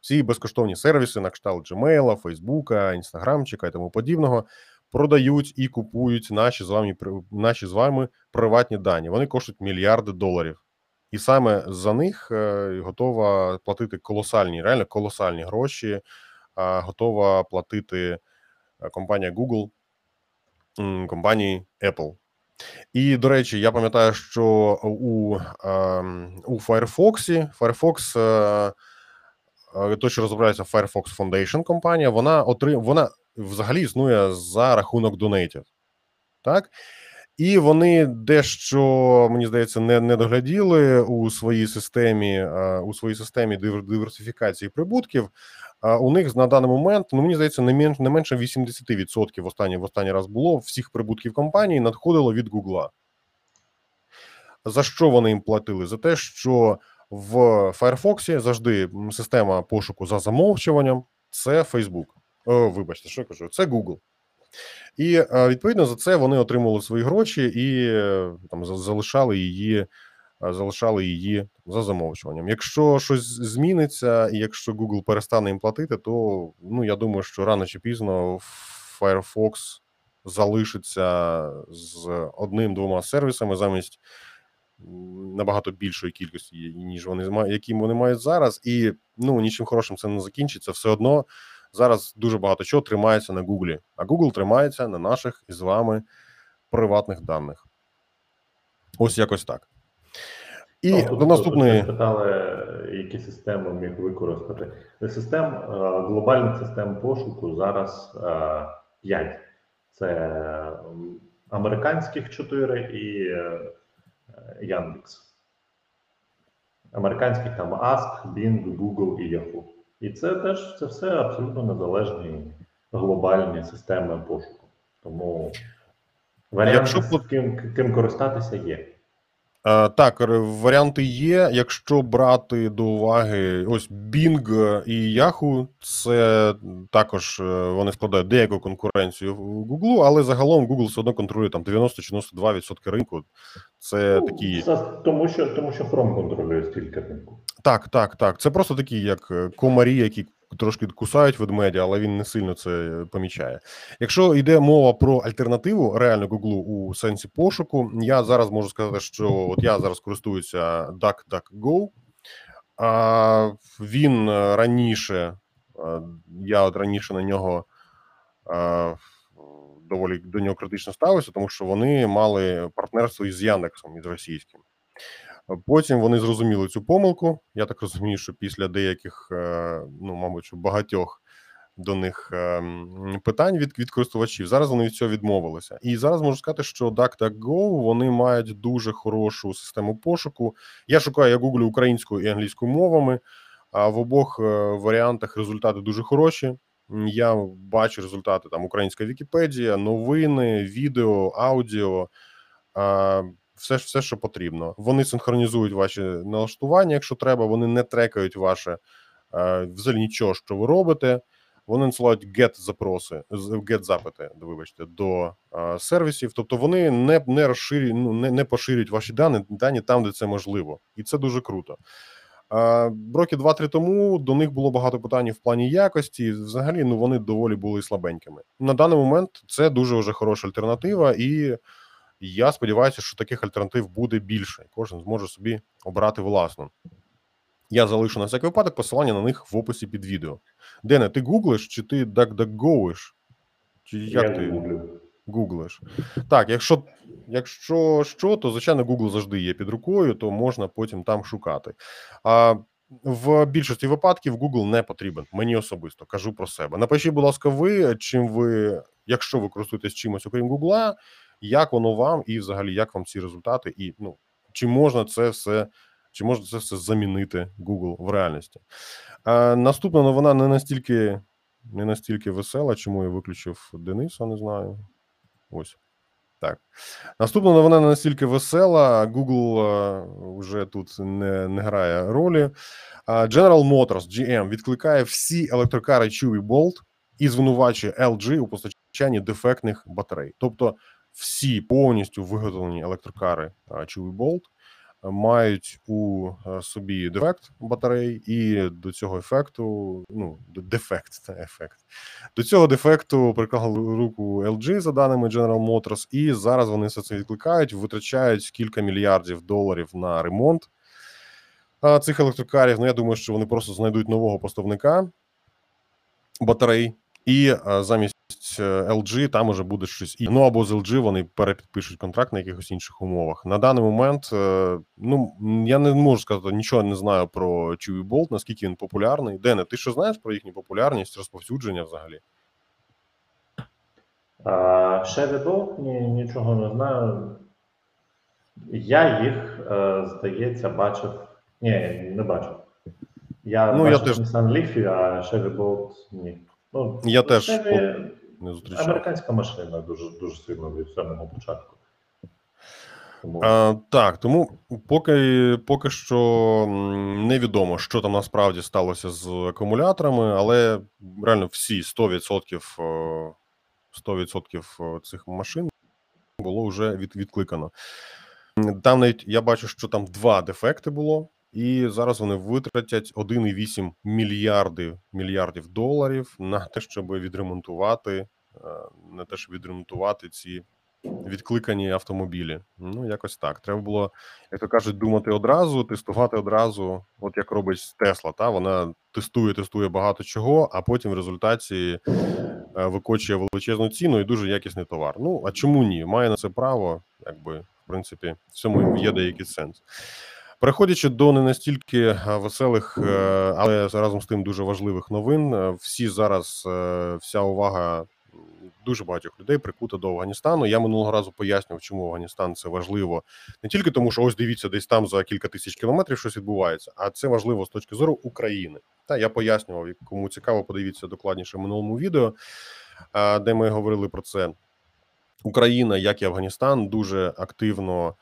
S1: Всі безкоштовні сервіси на кшталт Gmail, Фейсбука, Інстаграмчика і тому подібного продають і купують наші з вами наші з вами приватні дані. Вони коштують мільярди доларів, і саме за них е, готова платити колосальні, реально колосальні гроші. Готова платити е, компанія Google, компанії Apple. І до речі, я пам'ятаю, що у ем, у Firefox Firefox той, що розробляється Firefox Foundation компанія, вона отрим... вона взагалі існує за рахунок донейтів. Так? І вони дещо, мені здається, не не догляділи у своїй системі у своїй системі диверсифікації прибутків. У них на даний момент, ну мені здається, не менше не менше 80% в останній в останній раз було всіх прибутків компанії надходило від Гугла. За що вони їм платили? За те, що в Firefox завжди система пошуку за замовчуванням це Facebook. О, Вибачте, що я кажу, це Google. І е, відповідно за це вони отримали свої гроші і е, там залишали її, е, залишали її за замовчуванням. Якщо щось зміниться, і якщо Google перестане їм платити, то ну я думаю, що рано чи пізно Firefox залишиться з одним-двома сервісами замість набагато більшої кількості, ніж вони які вони мають зараз, і ну нічим хорошим це не закінчиться. Все одно зараз дуже багато чого тримається на Гуглі, а Google тримається на наших із вами приватних даних. Ось якось так. І
S2: ну,
S1: до наступної
S2: питали, які системи міг використати. Систем е, глобальних систем пошуку зараз 5. Е, це американських 4 і е, Яндекс. Американських там Ask, Bing, Google і Yahoo. І це теж це все абсолютно незалежні глобальні системи пошуку. Тому варіант, Якщо... ким, ким користатися є.
S1: Е, Так, варіанти є. Якщо брати до уваги ось Bing і Yahoo, це також е, вони складають деяку конкуренцію в Google, але загалом Google все одно контролює там 90 чи 92% ринку. Це
S2: Ну,
S1: такі
S2: тому що тому що Chrome контролює стільки ринку.
S1: Так, так, так. Це просто такі, як е, комарі, які трошки кусають ведмедя, але він не сильно це помічає. Якщо йде мова про альтернативу реально Google у сенсі пошуку, я зараз можу сказати, що от я зараз користуюся DuckDuckGo. А він е, раніше, е, я от раніше на нього е, доволі до нього критично ставився, тому що вони мали партнерство із Яндексом, із російським. Потім вони зрозуміли цю помилку. Я так розумію, що після деяких, е, ну мабуть, багатьох до них ем, питань від, від користувачів. Зараз вони від цього відмовилися. І зараз можу сказати, що DuckDuckGo вони мають дуже хорошу систему пошуку. Я шукаю я гуглю українською і англійською мовами. А в обох е, варіантах результати дуже хороші. Я бачу результати там українська Вікіпедія, новини, відео, аудіо. А, все, все, що потрібно. Вони синхронізують ваші налаштування, якщо треба. Вони не трекають ваше е, взагалі нічого, що ви робите. Вони надсилають get запроси, get запити, вибачте, до е, сервісів. Тобто вони не, не розширюють, ну не, не поширюють ваші дані, дані там, де це можливо, і це дуже круто. Е, Роки два-три тому до них було багато питань в плані якості. Взагалі, ну вони доволі були слабенькими. На даний момент це дуже вже хороша альтернатива, і я сподіваюся, що таких альтернатив буде більше. Кожен зможе собі обрати власну. Я залишу на всякий випадок посилання на них в описі під відео. Дене, ти гуглиш чи ти DuckDuckGoиш? Чи як
S2: Я
S1: ти
S2: гуглю.
S1: гуглиш? Так, якщо, якщо що, то звичайно Google завжди є під рукою, то можна потім там шукати. А в більшості випадків Google не потрібен. Мені особисто кажу про себе. Напишіть, будь ласка, ви чим ви, якщо ви користуєтесь чимось, окрім Google, як воно вам і взагалі як вам ці результати, і ну чи можна це все, чи можна це все замінити Google в реальності? А, наступна новина не настільки не настільки весела, чому я виключив Дениса, не знаю. Ось. Так. Наступна новина не настільки весела. Google е, вже тут не, не грає ролі. А, General Motors GM відкликає всі електрокари Chewy Bolt і звинувачує LG у постачанні дефектних батарей. Тобто всі повністю виготовлені електрокари Chewy Bolt е, мають у е, собі дефект батарей, і до цього ефекту, ну, дефект, це ефект. До цього дефекту приклали руку LG за даними General Motors, і зараз вони все це відкликають, витрачають кілька мільярдів доларів на ремонт цих електрокарів. Ну, я думаю, що вони просто знайдуть нового поставника батарей, і замість е, LG там уже буде щось і ну або з LG вони перепідпишуть контракт на якихось інших умовах. На даний момент, е, ну я не можу сказати, нічого не знаю про Chewy Bolt, наскільки він популярний. Дене, ти що знаєш про їхню популярність, розповсюдження взагалі?
S2: А, Chevy Bolt, ні, нічого не знаю. Я їх, е, здається, бачив. Ні, не бачив. Я
S1: Ну, я
S2: бачив
S1: теж.
S2: Nissan Leaf, а Chevy Bolt ні. Ну,
S1: Я теж Не зустрічав.
S2: американська машина дуже дуже сильно від самого початку. Тому
S1: А, так, тому поки, поки що невідомо, що там насправді сталося з акумуляторами, але реально всі 100%, е, 100% цих машин було вже від, відкликано. Там навіть я бачу, що там два дефекти було, і зараз вони витратять 1,8 мільярди мільярдів доларів на те, щоб відремонтувати, е, на те, щоб відремонтувати ці відкликані автомобілі. Ну, якось так. Треба було, як то кажуть, думати одразу, тестувати одразу, от як робить Тесла. Та вона тестує, тестує багато чого, а потім в результаті е, викочує величезну ціну і дуже якісний товар. Ну а чому ні? Має на це право, якби в принципі, в цьому є деякий сенс. Переходячи до не настільки е, веселих, е, але разом з тим дуже важливих новин, е, всі зараз вся увага дуже багатьох людей прикута до Афганістану. Я минулого разу пояснював, чому Афганістан це важливо не тільки тому, що ось дивіться, десь там за кілька тисяч кілометрів щось відбувається, а це важливо з точки зору України. Та я пояснював, кому цікаво, подивіться докладніше в минулому відео, де ми говорили про це. Україна, як і Афганістан, дуже активно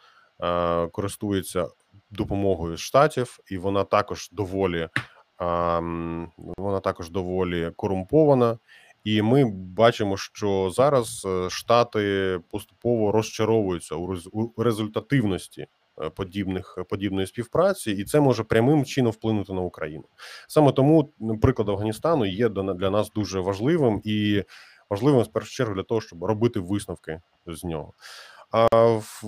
S1: користується допомогою штатів, і вона також доволі вона також доволі корумпована. І ми бачимо, що зараз е, штати поступово розчаровуються у рез- результативності е, подібних подібної співпраці, і це може прямим чином вплинути на Україну. Саме тому приклад Афганістану є для нас дуже важливим і важливим в першу чергу для того, щоб робити висновки з нього. А в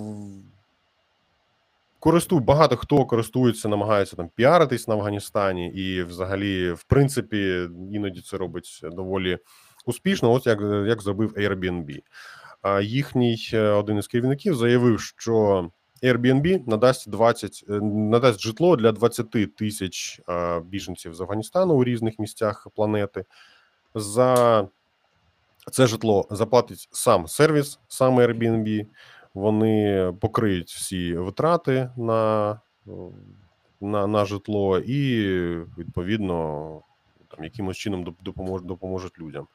S1: користують багато хто користується, намагається там піаритись на Афганістані, і взагалі, в принципі, іноді це робить доволі успішно. От як, як зробив Airbnb. А їхній е, один із керівників заявив, що Airbnb надасть 20, е, надасть житло для 20 тисяч е, біженців з Афганістану у різних місцях планети. За це житло заплатить сам сервіс, сам Airbnb. Вони покриють всі витрати на, на, на житло і відповідно там якимось чином доп- допомож, допоможуть людям.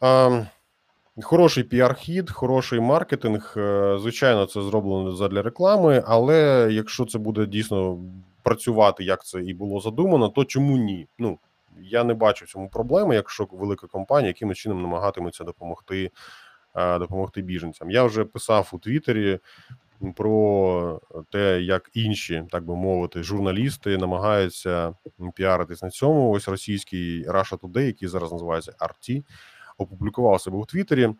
S1: А, Хороший піар-хід, хороший маркетинг. Е, Звичайно, це зроблено задля реклами, але якщо це буде дійсно працювати, як це і було задумано, то чому ні? Ну я не бачу в цьому проблеми, якщо велика компанія якимось чином намагатиметься допомогти, допомогти біженцям. Я вже писав у Твіттері про те, як інші, так би мовити, журналісти намагаються піаритись на цьому. Ось російський Russia Today, який зараз називається RT, опублікував себе у Твіттері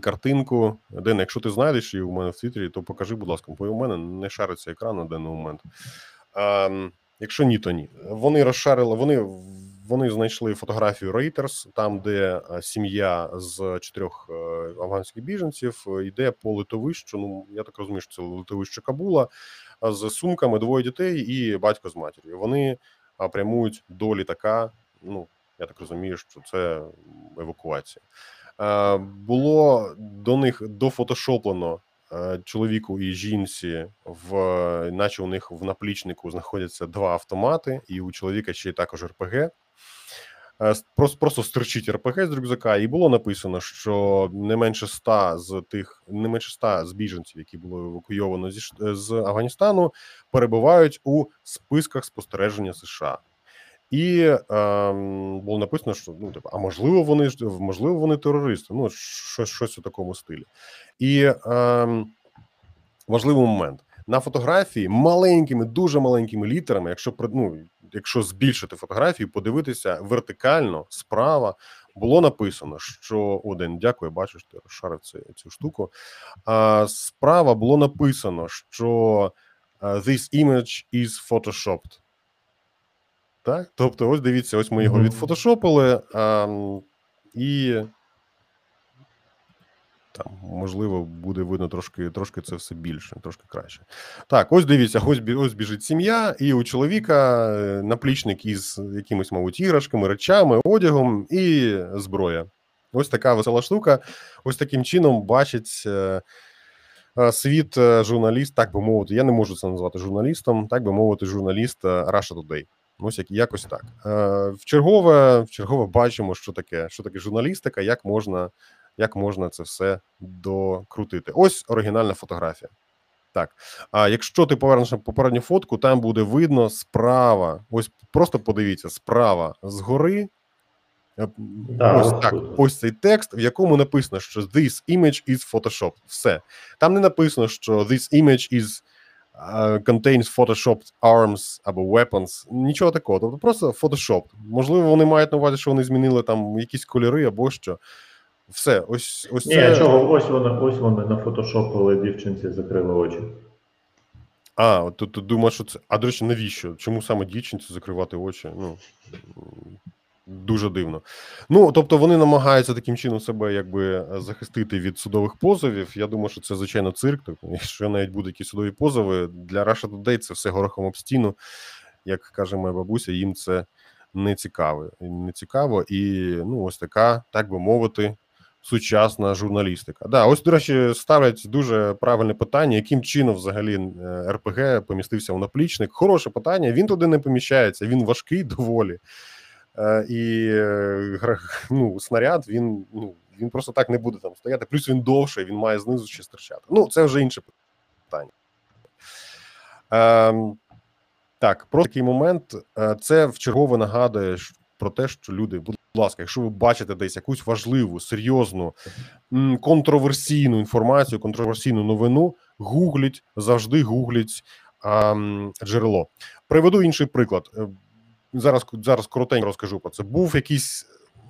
S1: картинку. Ден, якщо ти знайдеш її у мене в Твіттері, то покажи, будь ласка, бо у мене не шариться екран на даний момент. А, якщо ні, то ні. Вони розшарили, вони, вони знайшли фотографію Reuters, там, де сім'я з чотирьох е, афганських біженців е, йде по литовищу. Ну я так розумію, що це литовище Кабула з сумками, двоє дітей і батько з матір'ю. Вони прямують до літака. Ну я так розумію, що це евакуація. Е, Було до них дофотошоплено е, чоловіку і жінці, в наче у них в наплічнику знаходяться два автомати, і у чоловіка ще й також РПГ. Е, Просто, просто стерчить РПГ з рюкзака, і було написано, що не менше ста з тих, не менше ста з біженців, які було евакуйовано зі з Афганістану, перебувають у списках спостереження США. І ем, було написано, що ну типу, а можливо, вони можливо, вони терористи. Ну щось, щось у такому стилі. І ем, важливий момент на фотографії маленькими, дуже маленькими літерами. Якщо ну, якщо збільшити фотографію, подивитися вертикально справа. Було написано, що один дякую, бачу, що ти розшарив цю, цю штуку. А справа було написано, що е, this image is photoshopped. Так, тобто, ось дивіться, ось ми його відфотошопили, а, і там, можливо, буде видно трошки, трошки це все більше, трошки краще. Так, ось дивіться, ось, ось біжить сім'я, і у чоловіка е, наплічник із якимись, мабуть, іграшками, речами, одягом і зброя. Ось така весела штука. Ось таким чином бачить е, е, світ журналіст, так би мовити. Я не можу це назвати журналістом, так би мовити, журналіст Russia Today. Ось як якось так. В чергове, в чергове бачимо, що таке, що таке журналістика, як можна, як можна це все докрутити. Ось оригінальна фотографія. Так, а якщо ти повернеш на попередню фотку, там буде видно справа. Ось просто подивіться, справа згори. е,
S2: Да,
S1: ось
S2: ось
S1: так, ось цей текст, в якому написано, що this image is Photoshop. Все. Там не написано, що this image is uh, contains photoshopped arms або weapons. Нічого такого. Тобто просто Photoshop. Можливо, вони мають на увазі, що вони змінили там якісь кольори або що. Все, ось ось
S2: Ні,
S1: це.
S2: чого, ось вони, ось вони нафотошопили дівчинці, закрили очі.
S1: А, от тут думаю, що це. А до речі, навіщо? Чому саме дівчинці закривати очі? Ну дуже дивно. Ну тобто вони намагаються таким чином себе якби захистити від судових позовів. Я думаю, що це звичайно цирк. Тобто, якщо навіть будуть якісь судові позови для Russia Today це все горохом об стіну. Як каже моя бабуся, їм це не цікаво. Не цікаво, і ну ось така, так би мовити, сучасна журналістика. Да, ось, до речі, ставлять дуже правильне питання, яким чином взагалі е, РПГ помістився в наплічник. Хороше питання. Він туди не поміщається, він важкий <laughs> доволі. Е, І е, ну, снаряд він ну він просто так не буде там стояти. Плюс він довший, він має знизу ще стирчати. Ну це вже інше питання. Ем, так, про такий момент. Це вчергове нагадує про те, що люди, будь ласка, якщо ви бачите десь якусь важливу, серйозну, контроверсійну інформацію, контроверсійну новину, гугліть, завжди гугліть ем, джерело. Приведу інший приклад. Е, Зараз зараз коротенько розкажу про це. Був якийсь,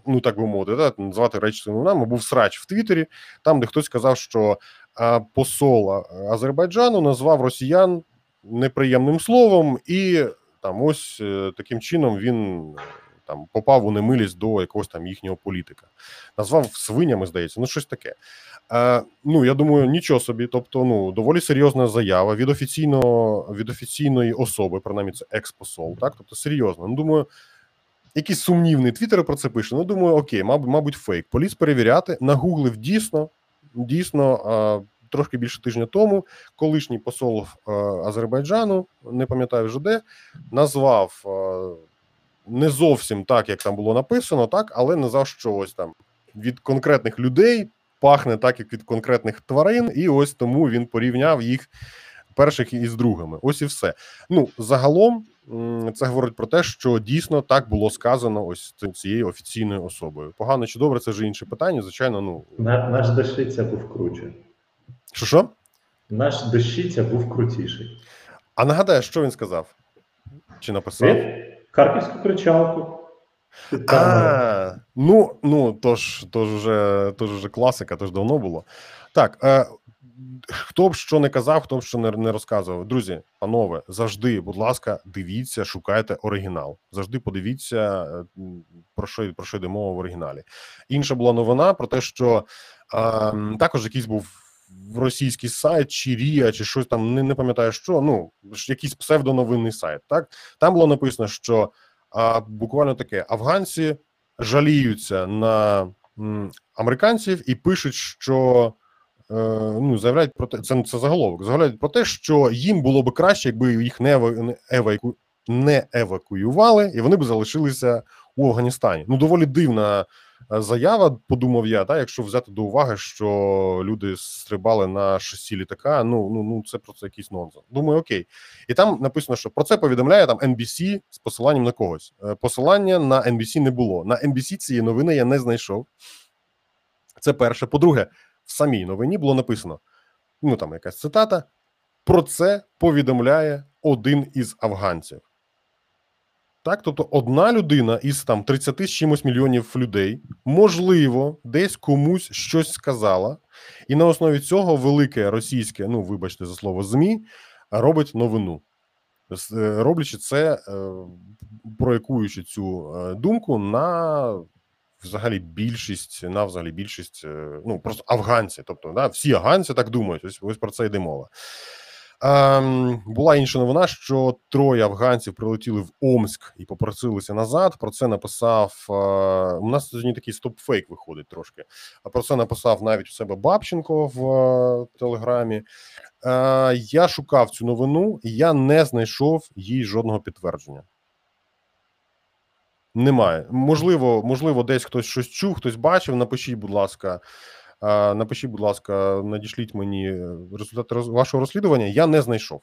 S1: ну так би мовити, да, назвати речі своїми був срач в Твіттері, там, де хтось сказав, що а, посол Азербайджану назвав росіян неприємним словом, і там ось е, таким чином він е, там попав у немилість до якогось там їхнього політика. Назвав свинями, здається, ну щось таке. Е, ну я думаю, нічого собі. Тобто, ну доволі серйозна заява від офіційного від офіційної особи, принаймні це експосол, так тобто серйозно. Ну думаю, якийсь сумнівний твіттер про це пише. Ну думаю, окей, мабуть, мабуть, фейк. Поліз перевіряти, нагуглив дійсно, дійсно. е, Трошки більше тижня тому колишній посол е, Азербайджану, не пам'ятаю вже де, назвав е, не зовсім так, як там було написано, так, але назвав, що ось там від конкретних людей пахне так, як від конкретних тварин, і ось тому він порівняв їх перших із другими. Ось і все. Ну загалом це говорить про те, що дійсно так було сказано ось цією офіційною особою. Погано чи добре, це вже інше питання. Звичайно, ну
S2: наш дещиця був круче.
S1: що що?
S2: Наш дещиця був крутіший.
S1: А нагадаю, що він сказав? Чи написав?
S2: Він Харківську кричалку.
S1: А, ну, ну, то ж, то ж вже, то ж вже класика, то ж давно було. Так, е, хто б що не казав, хто б що не, не розказував. Друзі, панове, завжди, будь ласка, дивіться, шукайте оригінал. Завжди подивіться, е, про що, про що йде мова в оригіналі. Інша була новина про те, що е, також якийсь був російський сайт, чи Рія, чи щось там, не, не пам'ятаю що. Ну, якийсь псевдоновинний сайт. Так, там було написано, що а буквально таке: афганці жаліються на м, американців і пишуть, що е, ну заявляють про те, це, це заголовок. Заявляють про те, що їм було би краще, якби їх не еваку не евакуювали, і вони б залишилися у Афганістані. Ну доволі дивна заява. Подумав я, та якщо взяти до уваги, що люди стрибали на шасі літака. Ну ну ну це просто якийсь нонсенс. Думаю, окей. І там написано, що про це повідомляє там NBC з посиланням на когось. Е, Посилання на NBC не було. На NBC цієї новини я не знайшов. Це перше. По-друге, в самій новині було написано: ну там якась цитата. Про це повідомляє один із афганців. Так, тобто одна людина із там 30 з чимось мільйонів людей, можливо, десь комусь щось сказала, і на основі цього велике російське, ну вибачте за слово, ЗМІ робить новину. Е, Роблячи це, е, проекуючи цю е, думку на взагалі більшість, на взагалі більшість, ну просто афганці. Тобто, да, всі афганці так думають. Ось ось про це йде мова. Ем, була інша новина, що троє афганців прилетіли в Омськ і попросилися назад. Про це написав е, у нас сьогодні такий стоп-фейк виходить трошки. А про це написав навіть у себе Бабченко в е, телеграмі. Е, я шукав цю новину, і я не знайшов їй жодного підтвердження. Немає. Можливо, можливо, десь хтось щось чув, хтось бачив. Напишіть, будь ласка. Напишіть, будь ласка, надішліть мені результати вашого розслідування. Я не знайшов.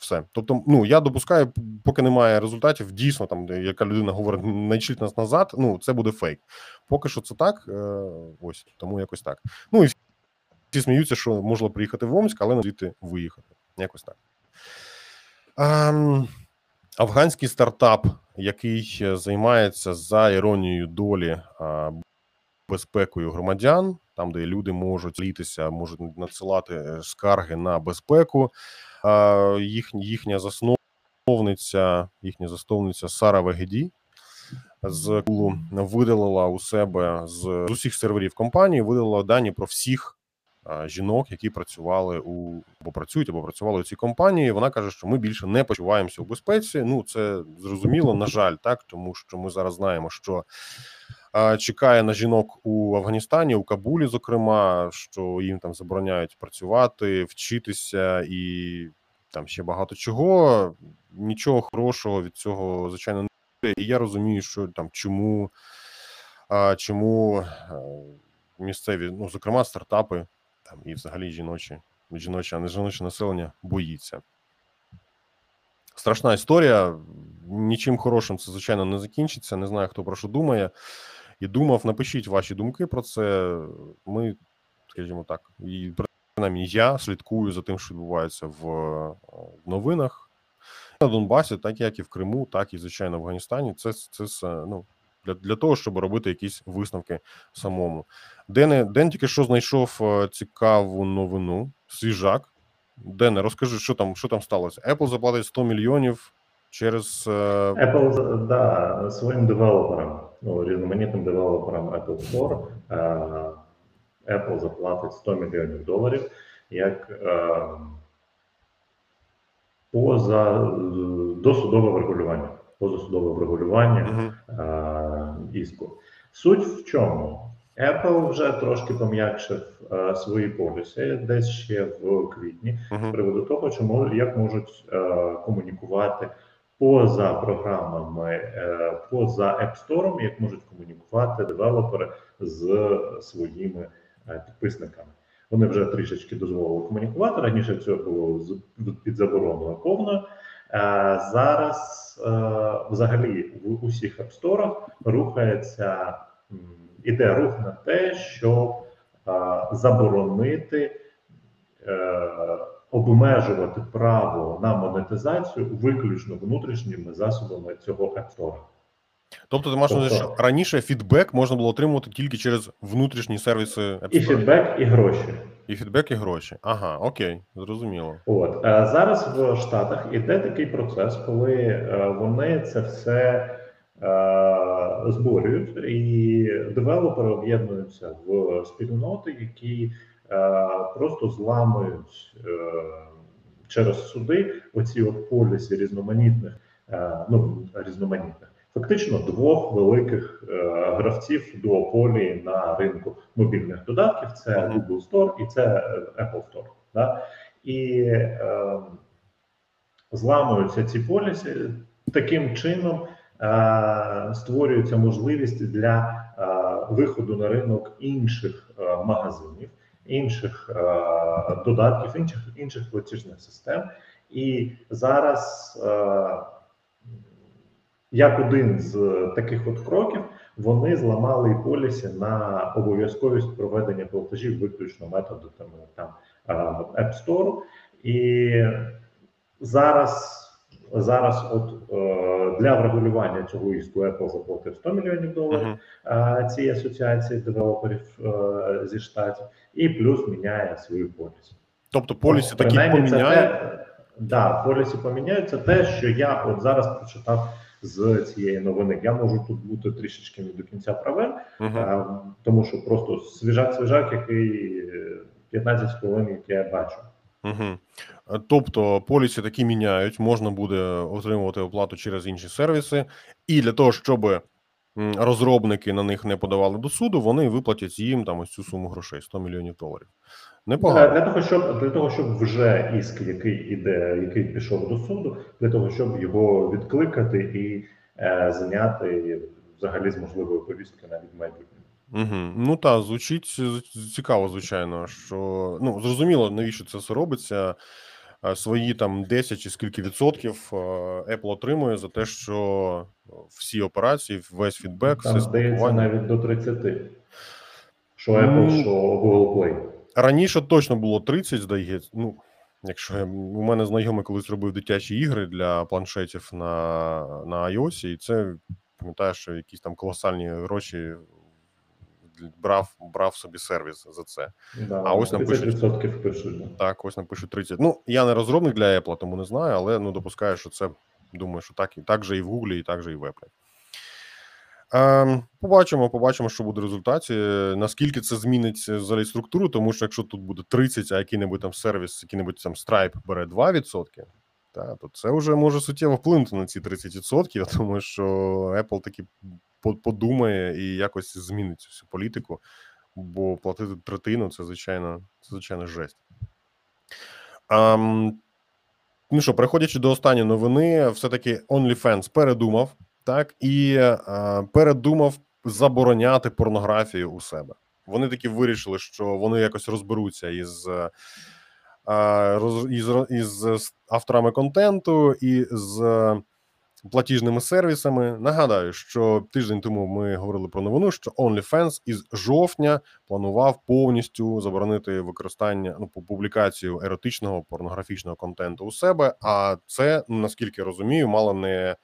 S1: Все. Тобто, ну я допускаю, поки немає результатів, дійсно, там, яка людина говорить, надішліть нас назад. Ну, це буде фейк. Поки що це так. е, Ось тому якось так. Ну і всі сміються, що можна приїхати в Омськ, але звідти виїхати. Якось так. Ем, афганський стартап, який е, займається за іронією долі а, безпекою громадян, там, де люди можуть літися, можуть надсилати е, скарги на безпеку. А, їх, їхня засновниця, їхня засновниця Сара Вегеді з Кулу видалила у себе з, з усіх серверів компанії, видалила дані про всіх жінок, які працювали у або працюють, або працювали у цій компанії. Вона каже, що ми більше не почуваємося у безпеці. Ну це зрозуміло, на жаль, так тому що ми зараз знаємо, що чекає на жінок у Афганістані, у Кабулі, зокрема, що їм там забороняють працювати, вчитися і там ще багато чого. Нічого хорошого від цього, звичайно, не буде. І я розумію, що там чому, чому е, місцеві, ну зокрема, стартапи там і взагалі жіночі жіноче, а не жіноче населення боїться. Страшна історія. Нічим хорошим це, звичайно, не закінчиться. Не знаю, хто про що думає. І думав, напишіть ваші думки про це. Ми, скажімо так, і принаймні я слідкую за тим, що відбувається в е, новинах на Донбасі, так як і в Криму, так і звичайно в Афганістані. Це це ну для, для того, щоб робити якісь висновки самому. Дене Ден тільки що знайшов е, цікаву новину. Свіжак. Дене, розкажи, що там, що там сталося? Apple заплатить 100 мільйонів через е,
S2: Apple да, своїм девелоперам, ну, різноманітним девелоперам Apple Store, е, Apple заплатить 100 мільйонів доларів як е, поза е, досудове врегулювання. Позасудове врегулювання е, іску. Суть в чому? Apple вже трошки пом'якшив е, свої поліси десь ще в квітні з приводу того, мож- як можуть е, комунікувати поза програмами, е, поза App Store, як можуть комунікувати девелопери з своїми е, підписниками. Вони вже трішечки дозволили комунікувати. Раніше це було під забороною повною. Е, Зараз взагалі в усіх App Store рухається іде рух на те, щоб заборонити обмежувати право на монетизацію виключно внутрішніми засобами цього App
S1: Тобто, ти маєш
S2: Тобто-
S1: що раніше фідбек можна було отримувати тільки через внутрішні сервіси App
S2: І фідбек, і гроші.
S1: І фідбек, і гроші. Ага, окей, зрозуміло.
S2: От е, зараз в Штатах іде такий процес, коли е, вони це все е, зборюють, і девелопери об'єднуються в спільноти, які просто зламують е, через суди оці от полісі різноманітних, е, ну різноманітних. Фактично двох великих е, гравців дуополії на ринку мобільних додатків: це Google Store і це е, Apple Store. Да? І е, зламуються ці поліси. Таким чином е, створюється можливість для е, виходу на ринок інших е, магазинів, інших е, додатків, інших інших платіжних систем. І зараз, е, як один з таких от кроків, вони зламали і полісі на обов'язковість проведення платежів виключно методами там е, App Store. І зараз, зараз, от е, для врегулювання цього істу Apple заплатив 100 мільйонів доларів
S1: Мгм.
S2: е, цій асоціації девелоперів е, зі штатів, і плюс міняє свою полісі.
S1: Тобто полісі такі
S2: це
S1: поміняють.
S2: те, да, полісі поміняють. Це те, що я от зараз прочитав з цієї новини. Я можу тут бути трішечки не до кінця правим,
S1: Мгм.
S2: е, тому що просто свіжак-свіжак, який е, 15 хвилин, який я бачу.
S1: Угу. Тобто полісі такі міняють, можна буде отримувати оплату через інші сервіси, і для того, щоб розробники на них не подавали до суду, вони виплатять їм там ось цю суму грошей 100 мільйонів доларів. Непогано.
S2: для того, щоб для того, щоб вже іск, який іде, який пішов до суду, для того, щоб його відкликати і е, зняти взагалі з можливої повістки навіть в
S1: Угу. Ну та звучить з- цікаво, звичайно. Що ну зрозуміло, навіщо це все робиться. Е, Свої там 10 чи скільки відсотків е, Apple отримує за те, що всі операції, весь фідбек, все
S2: Там здається
S1: спілкування.
S2: навіть до 30. Що Apple,
S1: Ну,
S2: що Google Play.
S1: Раніше точно було 30, здається. Ну, якщо я, у мене знайомий колись робив дитячі ігри для планшетів на, на iOS, і це пам'ятаю, що якісь там колосальні гроші брав, брав собі сервіс за це.
S2: Да,
S1: А ось
S2: 30% пишуть. да.
S1: Так, ось напишуть 30. Ну, я не розробник для Apple, тому не знаю, але ну допускаю, що це думаю, що так і так же і в Google, і так же і в Apple. Ем, побачимо, побачимо, що буде в результаті. Наскільки це змінить взагалі структуру, тому що якщо тут буде 30, а який-небудь там сервіс, який-небудь там Stripe бере 2%, та, то це вже може суттєво вплинути на ці 30%, тому що Apple таки подумає і якось змінить цю всю політику, бо платити третину це звичайно, це звичайно жесть. Ам, ну що, переходячи до останньої новини, все-таки OnlyFans передумав, так, і е, передумав забороняти порнографію у себе. Вони таки вирішили, що вони якось розберуться із а, із, із авторами контенту і з е, платіжними сервісами. Нагадаю, що тиждень тому ми говорили про новину, що OnlyFans із жовтня планував повністю заборонити використання ну публікацію еротичного порнографічного контенту у себе. А це, наскільки розумію, мало не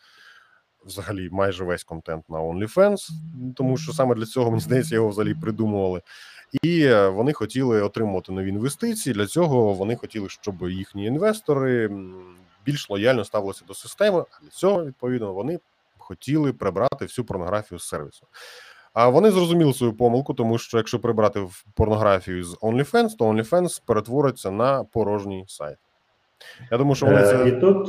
S1: взагалі майже весь контент на OnlyFans, тому що саме для цього мені здається його взагалі придумували. І е, вони хотіли отримувати нові інвестиції. Для цього вони хотіли, щоб їхні інвестори більш лояльно ставилися до системи. А для цього відповідно вони хотіли прибрати всю порнографію з сервісу. А вони зрозуміли свою помилку, тому що якщо прибрати порнографію з OnlyFans, то OnlyFans перетвориться на порожній сайт. Я думаю, що вони
S2: Е,
S1: це
S2: І тут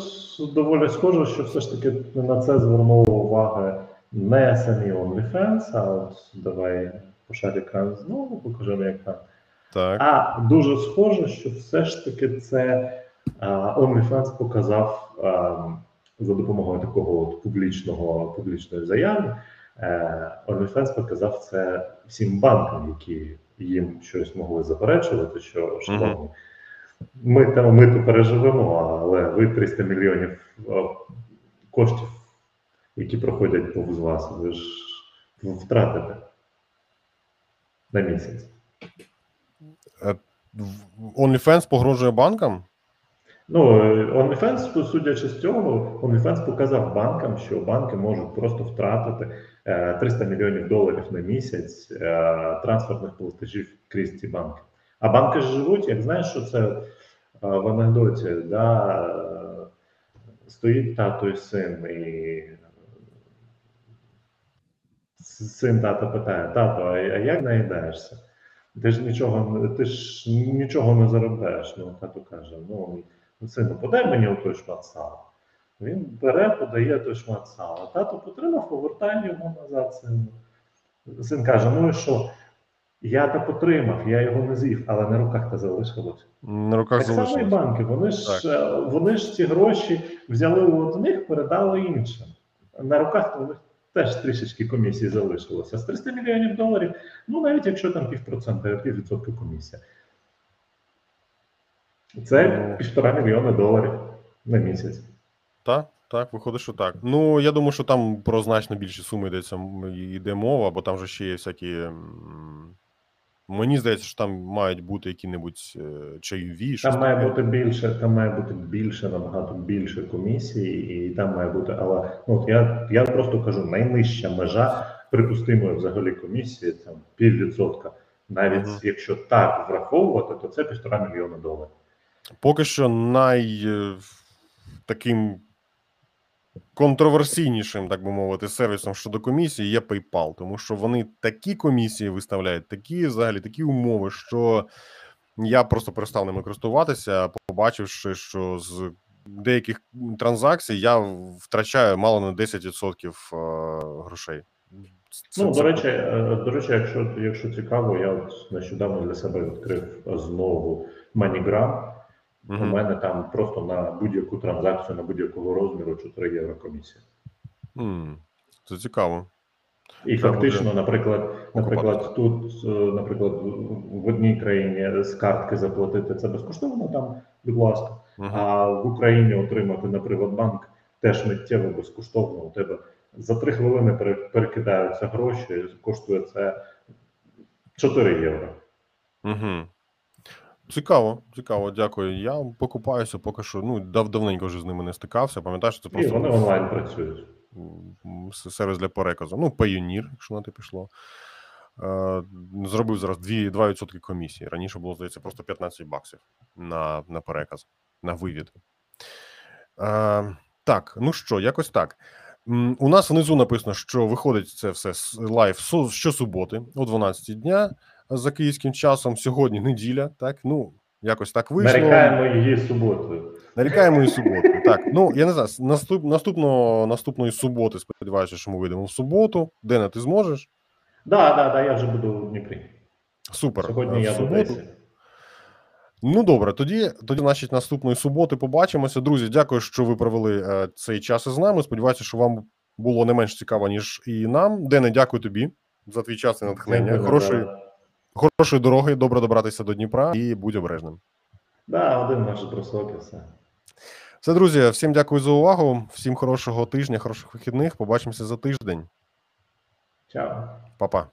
S2: доволі схоже, що все ж таки на це звернуло увагу не самі OnlyFans, а от давай пошарь екран знову, покажемо як там.
S1: так.
S2: А дуже схоже, що все ж таки це а, OnlyFans показав а, за допомогою такого от публічного публічної заяви. Е, OnlyFans показав це всім банкам, які їм щось могли заперечувати, що шановні, ми там ми то переживемо, але ви 300 мільйонів е, коштів, які проходять повз вас, ви ж втратите на місяць.
S1: OnlyFans погрожує банкам.
S2: Ну, е, OnlyFans, судячи з цього, OnlyFans показав банкам, що банки можуть просто втратити е, 300 мільйонів доларів на місяць е, трансферних платежів крізь ці банки. А банки ж живуть, як знаєш, що це е, в анекдоті, да, е, стоїть тато і син, і син тата питає: тато, а як наїдаєшся? Ти ж нічого, ти ж нічого не заробляєш. Ну, тато каже: ну, сину, подай мені той шмат сала. Він бере, подає той шмат сала. Тато потримав, повертає йому назад сину. Син каже: ну і що? Я та потримав, я його не з'їв, але на руках та залишилось.
S1: На руках
S2: Так само і банки. Вони ж, е, вони ж ці гроші взяли у одних, передали іншим. На руках у них теж трішечки комісії залишилося. З 300 мільйонів доларів, ну навіть якщо там півпроцента, піввідсотка комісія. Це
S1: Ну.
S2: півтора мільйона доларів на місяць.
S1: Так, так, виходить, що так. Ну, я думаю, що там про значно більші суми йдеться йде мова, бо там же ще є всякі. Мені здається, що там мають бути які-небудь е, чайові.
S2: Там має
S1: таке.
S2: бути більше, там має бути більше, набагато більше комісій, і там має бути. Але ну от я, я просто кажу, найнижча межа припустимої взагалі комісії там піввідсотка. Навіть
S1: Мгм.
S2: якщо так враховувати, то це півтора мільйона доларів.
S1: Поки що най е, таким контроверсійнішим, так би мовити, сервісом щодо комісії є PayPal, тому що вони такі комісії виставляють, такі взагалі такі умови, що я просто перестав ними користуватися, побачивши, що з деяких транзакцій я втрачаю мало не 10% е, грошей. Це-
S2: ну,
S1: це
S2: до речі, е, до речі, якщо, якщо цікаво, я от нещодавно для себе відкрив знову MoneyGram. У мене там просто на будь-яку транзакцію, на будь-якого розміру 4 євро комісія.
S1: М, Це цікаво.
S2: І
S1: Треба
S2: фактично,
S1: буде
S2: наприклад, наприклад, тут, е, наприклад, в одній країні з картки заплатити це безкоштовно, там, будь ласка,
S1: Мгм.
S2: а в Україні отримати на Приватбанк теж миттєво безкоштовно. У тебе за три хвилини пере- перекидаються гроші, коштує це 4 євро.
S1: Угу. Цікаво, цікаво, дякую. Я покупаюся поки що. Ну, дав давненько вже з ними не стикався. Пам'ятаєш, що це
S2: І
S1: просто
S2: вони онлайн працюють.
S1: сервіс для переказу. Ну, Payoneer, якщо на те пішло. Е, зробив зараз 2, 2% комісії. Раніше було, здається, просто 15 баксів на, на переказ, на вивід. Е, так, ну що, якось так. У нас внизу написано, що виходить це все live щосуботи о 12 дня за київським часом. Сьогодні неділя, так ну якось так вийшло.
S2: Нарікаємо її суботою.
S1: Нарікаємо і суботу. Так, ну я не знаю. Наступ, наступного наступної суботи. Сподіваюся, що ми вийдемо в суботу. Дена, ти зможеш?
S2: Да, да, да, я вже буду в Дніпрі.
S1: Супер. Е,
S2: Сьогодні
S1: в
S2: я
S1: суботу. Ну добре, тоді, тоді, значить, наступної суботи побачимося. Друзі, дякую, що ви провели е, цей час із нами. Сподіваюся, що вам було не менш цікаво, ніж і нам. Дене, дякую тобі за твій час і натхнення.
S2: Дякую,
S1: Хорошої. Хорошої дороги, добре добратися до Дніпра і будь обережним.
S2: Да, один наш бросок і все.
S1: Все, друзі, всім дякую за увагу. Всім хорошого тижня, хороших вихідних. Побачимося за тиждень.
S2: Чао.
S1: Па-па.